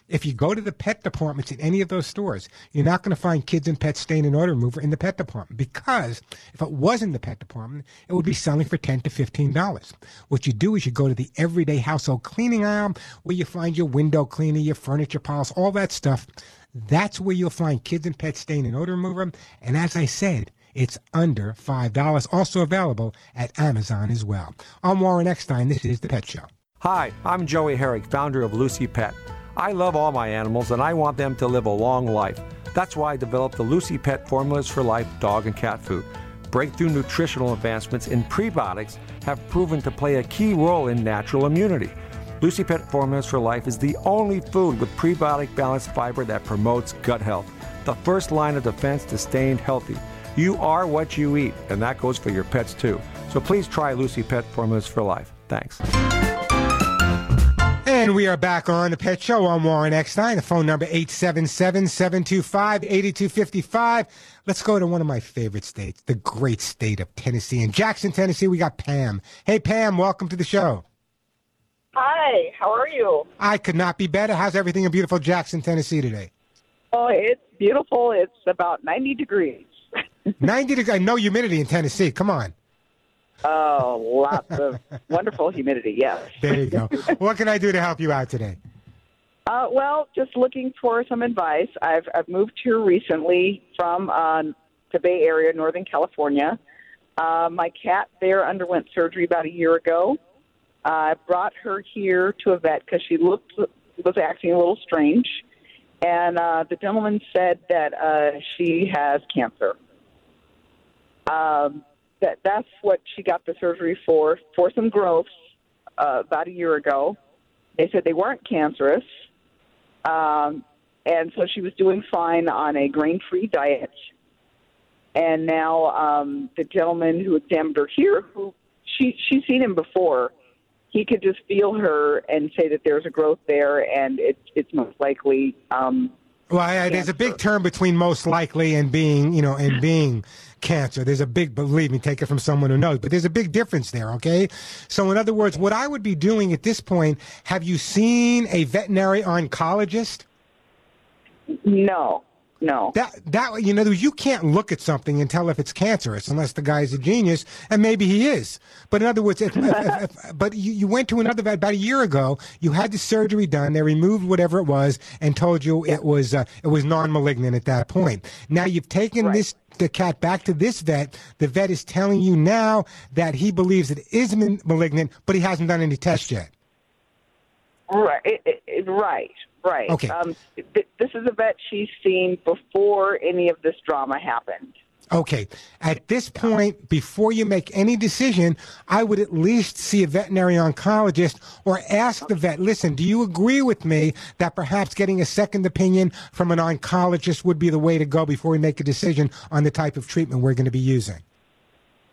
if you go to the pet departments in any of those stores, you're not going to find kids and pets stain and odor remover in the pet department because if it was in the pet department, it would be selling for ten to fifteen dollars. What you do is you go to the everyday household cleaning aisle where you find your window cleaner, your furniture polish, all that stuff. That's where you'll find kids and pet stain and odor remover. And as I said, it's under $5. Also available at Amazon as well. I'm Warren Eckstein. This is The Pet Show. Hi, I'm Joey Herrick, founder of Lucy Pet. I love all my animals and I want them to live a long life. That's why I developed the Lucy Pet Formulas for Life dog and cat food. Breakthrough nutritional advancements in prebiotics have proven to play a key role in natural immunity. Lucy Pet Formulas for Life is the only food with prebiotic balanced fiber that promotes gut health. The first line of defense to staying healthy. You are what you eat, and that goes for your pets too. So please try Lucy Pet Formulas for Life. Thanks. And we are back on the Pet Show. I'm Warren Eckstein. The phone number 877-725-8255. Let's go to one of my favorite states, the great state of Tennessee. In Jackson, Tennessee, we got Pam. Hey, Pam, welcome to the show. Hi, how are you? I could not be better. How's everything in beautiful Jackson, Tennessee today? Oh, it's beautiful. It's about 90 degrees. 90 degrees. No humidity in Tennessee. Come on. Oh, lots of wonderful humidity, yes. There you go. what can I do to help you out today? Uh, well, just looking for some advice. I've, I've moved here recently from uh, the Bay Area, Northern California. Uh, my cat there underwent surgery about a year ago. I brought her here to a vet because she looked was acting a little strange, and uh, the gentleman said that uh, she has cancer. Um, that that's what she got the surgery for for some growths uh, about a year ago. They said they weren't cancerous, um, and so she was doing fine on a grain-free diet. And now um, the gentleman who examined her here, who she she's seen him before, he could just feel her and say that there's a growth there, and it's it's most likely. Um, Well, I, there's a big term between most likely and being, you know, and being cancer. There's a big, believe me, take it from someone who knows, but there's a big difference there, okay? So, in other words, what I would be doing at this point, have you seen a veterinary oncologist? No, no. That that you know, you can't look at something and tell if it's cancerous unless the guy's a genius, and maybe he is. But in other words, if, if, if, but you, you went to another vet about a year ago. You had the surgery done. They removed whatever it was and told you it was uh, it was non-malignant at that point. Now you've taken this the cat back to this vet. The vet is telling you now that he believes it is malignant, but he hasn't done any tests yet. Right, it, it- right, right. Okay. Um, th- this is a vet she's seen before any of this drama happened. Okay. At this point, before you make any decision, I would at least see a veterinary oncologist or ask the vet, listen, do you agree with me that perhaps getting a second opinion from an oncologist would be the way to go before we make a decision on the type of treatment we're going to be using?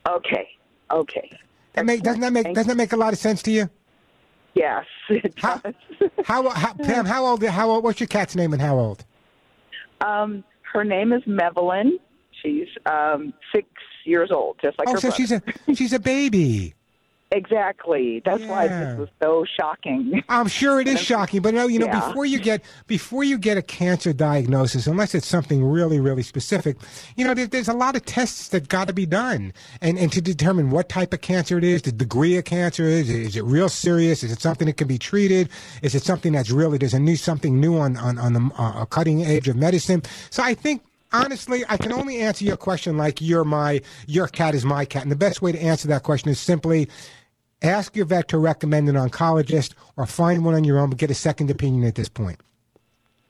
Okay, okay. That make, doesn't that make doesn't that make a lot of sense to you? Yes, it how, how, how, Pam, how old, how old, what's your cat's name and how old? Um, her name is Mevelyn. She's um, six years old, just like oh, her so brother. she's a, she's a baby. Exactly. That's why this was so shocking. I'm sure it is shocking, but no, you know, Yeah. before you get before you get a cancer diagnosis, unless it's something really, really specific, you know, there, there's a lot of tests that got to be done, and and to determine what type of cancer it is, the degree of cancer is, is it real serious? Is it something that can be treated? Is it something that's really there's a new something new on on on the uh, cutting edge of medicine? So I think. Honestly, I can only answer your question like you're my, your cat is my cat. And the best way to answer that question is simply ask your vet to recommend an oncologist or find one on your own, but get a second opinion at this point.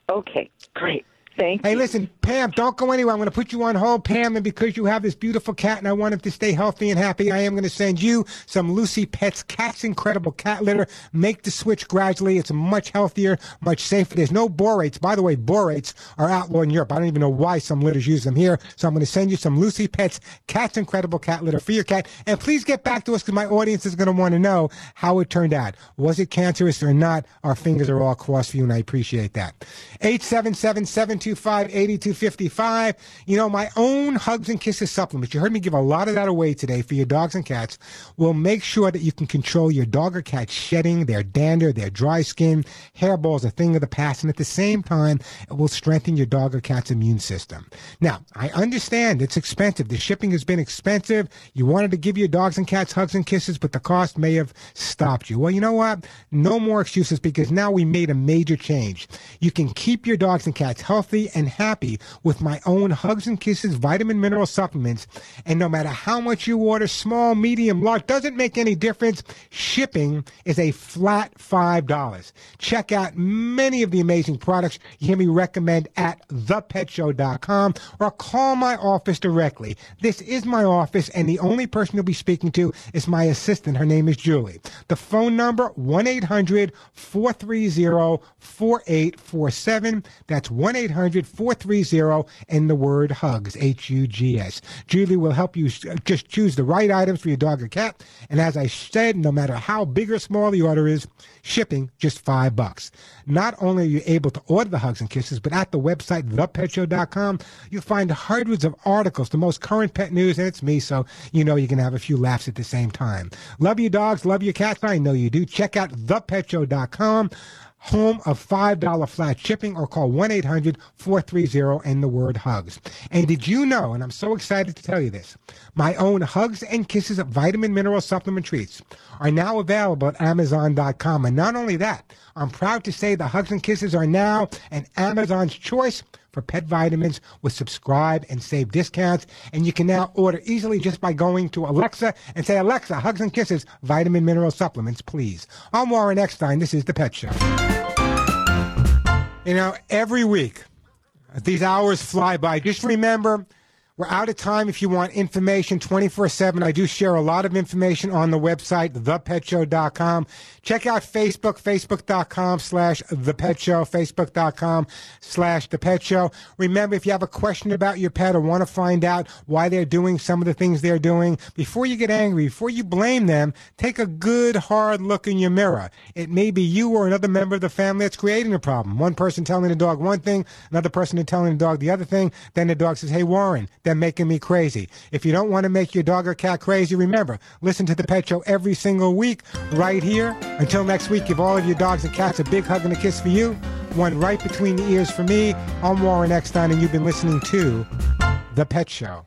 Okay, great. Thank hey, listen, Pam, don't go anywhere. I'm going to put you on hold, Pam, and because you have this beautiful cat and I want him to stay healthy and happy, I am going to send you some Lucy Pets Cat's Incredible Cat Litter. Make the switch gradually. It's much healthier, much safer. There's no borates. By the way, borates are outlawed in Europe. I don't even know why some litters use them here. So I'm going to send you some Lucy Pets Cat's Incredible Cat Litter for your cat. And please get back to us because my audience is going to want to know how it turned out. Was it cancerous or not? Our fingers are all crossed for you, and I appreciate that. 877 725 8255. You know, my own Hugs and Kisses supplements, you heard me give a lot of that away today for your dogs and cats, will make sure that you can control your dog or cat shedding, their dander, their dry skin. Hairballs, a thing of the past, and at the same time, it will strengthen your dog or cat's immune system. Now, I understand it's expensive. The shipping has been expensive. You wanted to give your dogs and cats hugs and kisses, but the cost may have stopped you. Well, you know what? No more excuses because now we made a major change. You can keep your dogs and cats healthy and happy with my own Hugs and Kisses vitamin mineral supplements. And no matter how much you order, small, medium, large, doesn't make any difference. Shipping is a flat $5. Check out many of the amazing products you hear me recommend at thepetshow.com or call my office directly. This is my office and the only person you'll be speaking to is my assistant. Her name is Julie. The phone number 1-800-430-4847. That's 1-800-430 and the word hugs, H-U-G-S. Julie will help you uh, just choose the right items for your dog or cat. And as I said, no matter how big or small the order is, shipping just five bucks. Not only are you able to order the hugs and kisses, but at the website, thepetshow.com, you'll find hundreds of articles, the most current pet news, and it's me, so you know you can have a few laughs at the same time. Love your dogs, love your cats, I know you do. Check out thepetshow.com home of $5 flat shipping or call 1-800-430 and the word hugs. And did you know, and I'm so excited to tell you this, my own Hugs and Kisses vitamin mineral supplement treats are now available at Amazon.com. And not only that, I'm proud to say the Hugs and Kisses are now an Amazon's choice for pet vitamins with subscribe and save discounts. And you can now order easily just by going to Alexa and say, Alexa, Hugs and Kisses vitamin mineral supplements, please. I'm Warren Eckstein. This is The Pet Show. You know, every week, these hours fly by. Just remember, we're out of time if you want information 24 7. I do share a lot of information on the website, thepetshow.com. Check out Facebook, facebook.com slash thepetshow, facebook.com slash thepetshow. Remember, if you have a question about your pet or want to find out why they're doing some of the things they're doing, before you get angry, before you blame them, take a good hard look in your mirror. It may be you or another member of the family that's creating the problem. One person telling the dog one thing, another person telling the dog the other thing. Then the dog says, Hey, Warren, they're making me crazy. If you don't want to make your dog or cat crazy, remember, listen to the Pet Show every single week right here. Until next week, give all of your dogs and cats a big hug and a kiss for you. One right between the ears for me. I'm Warren Eckstein, and you've been listening to The Pet Show.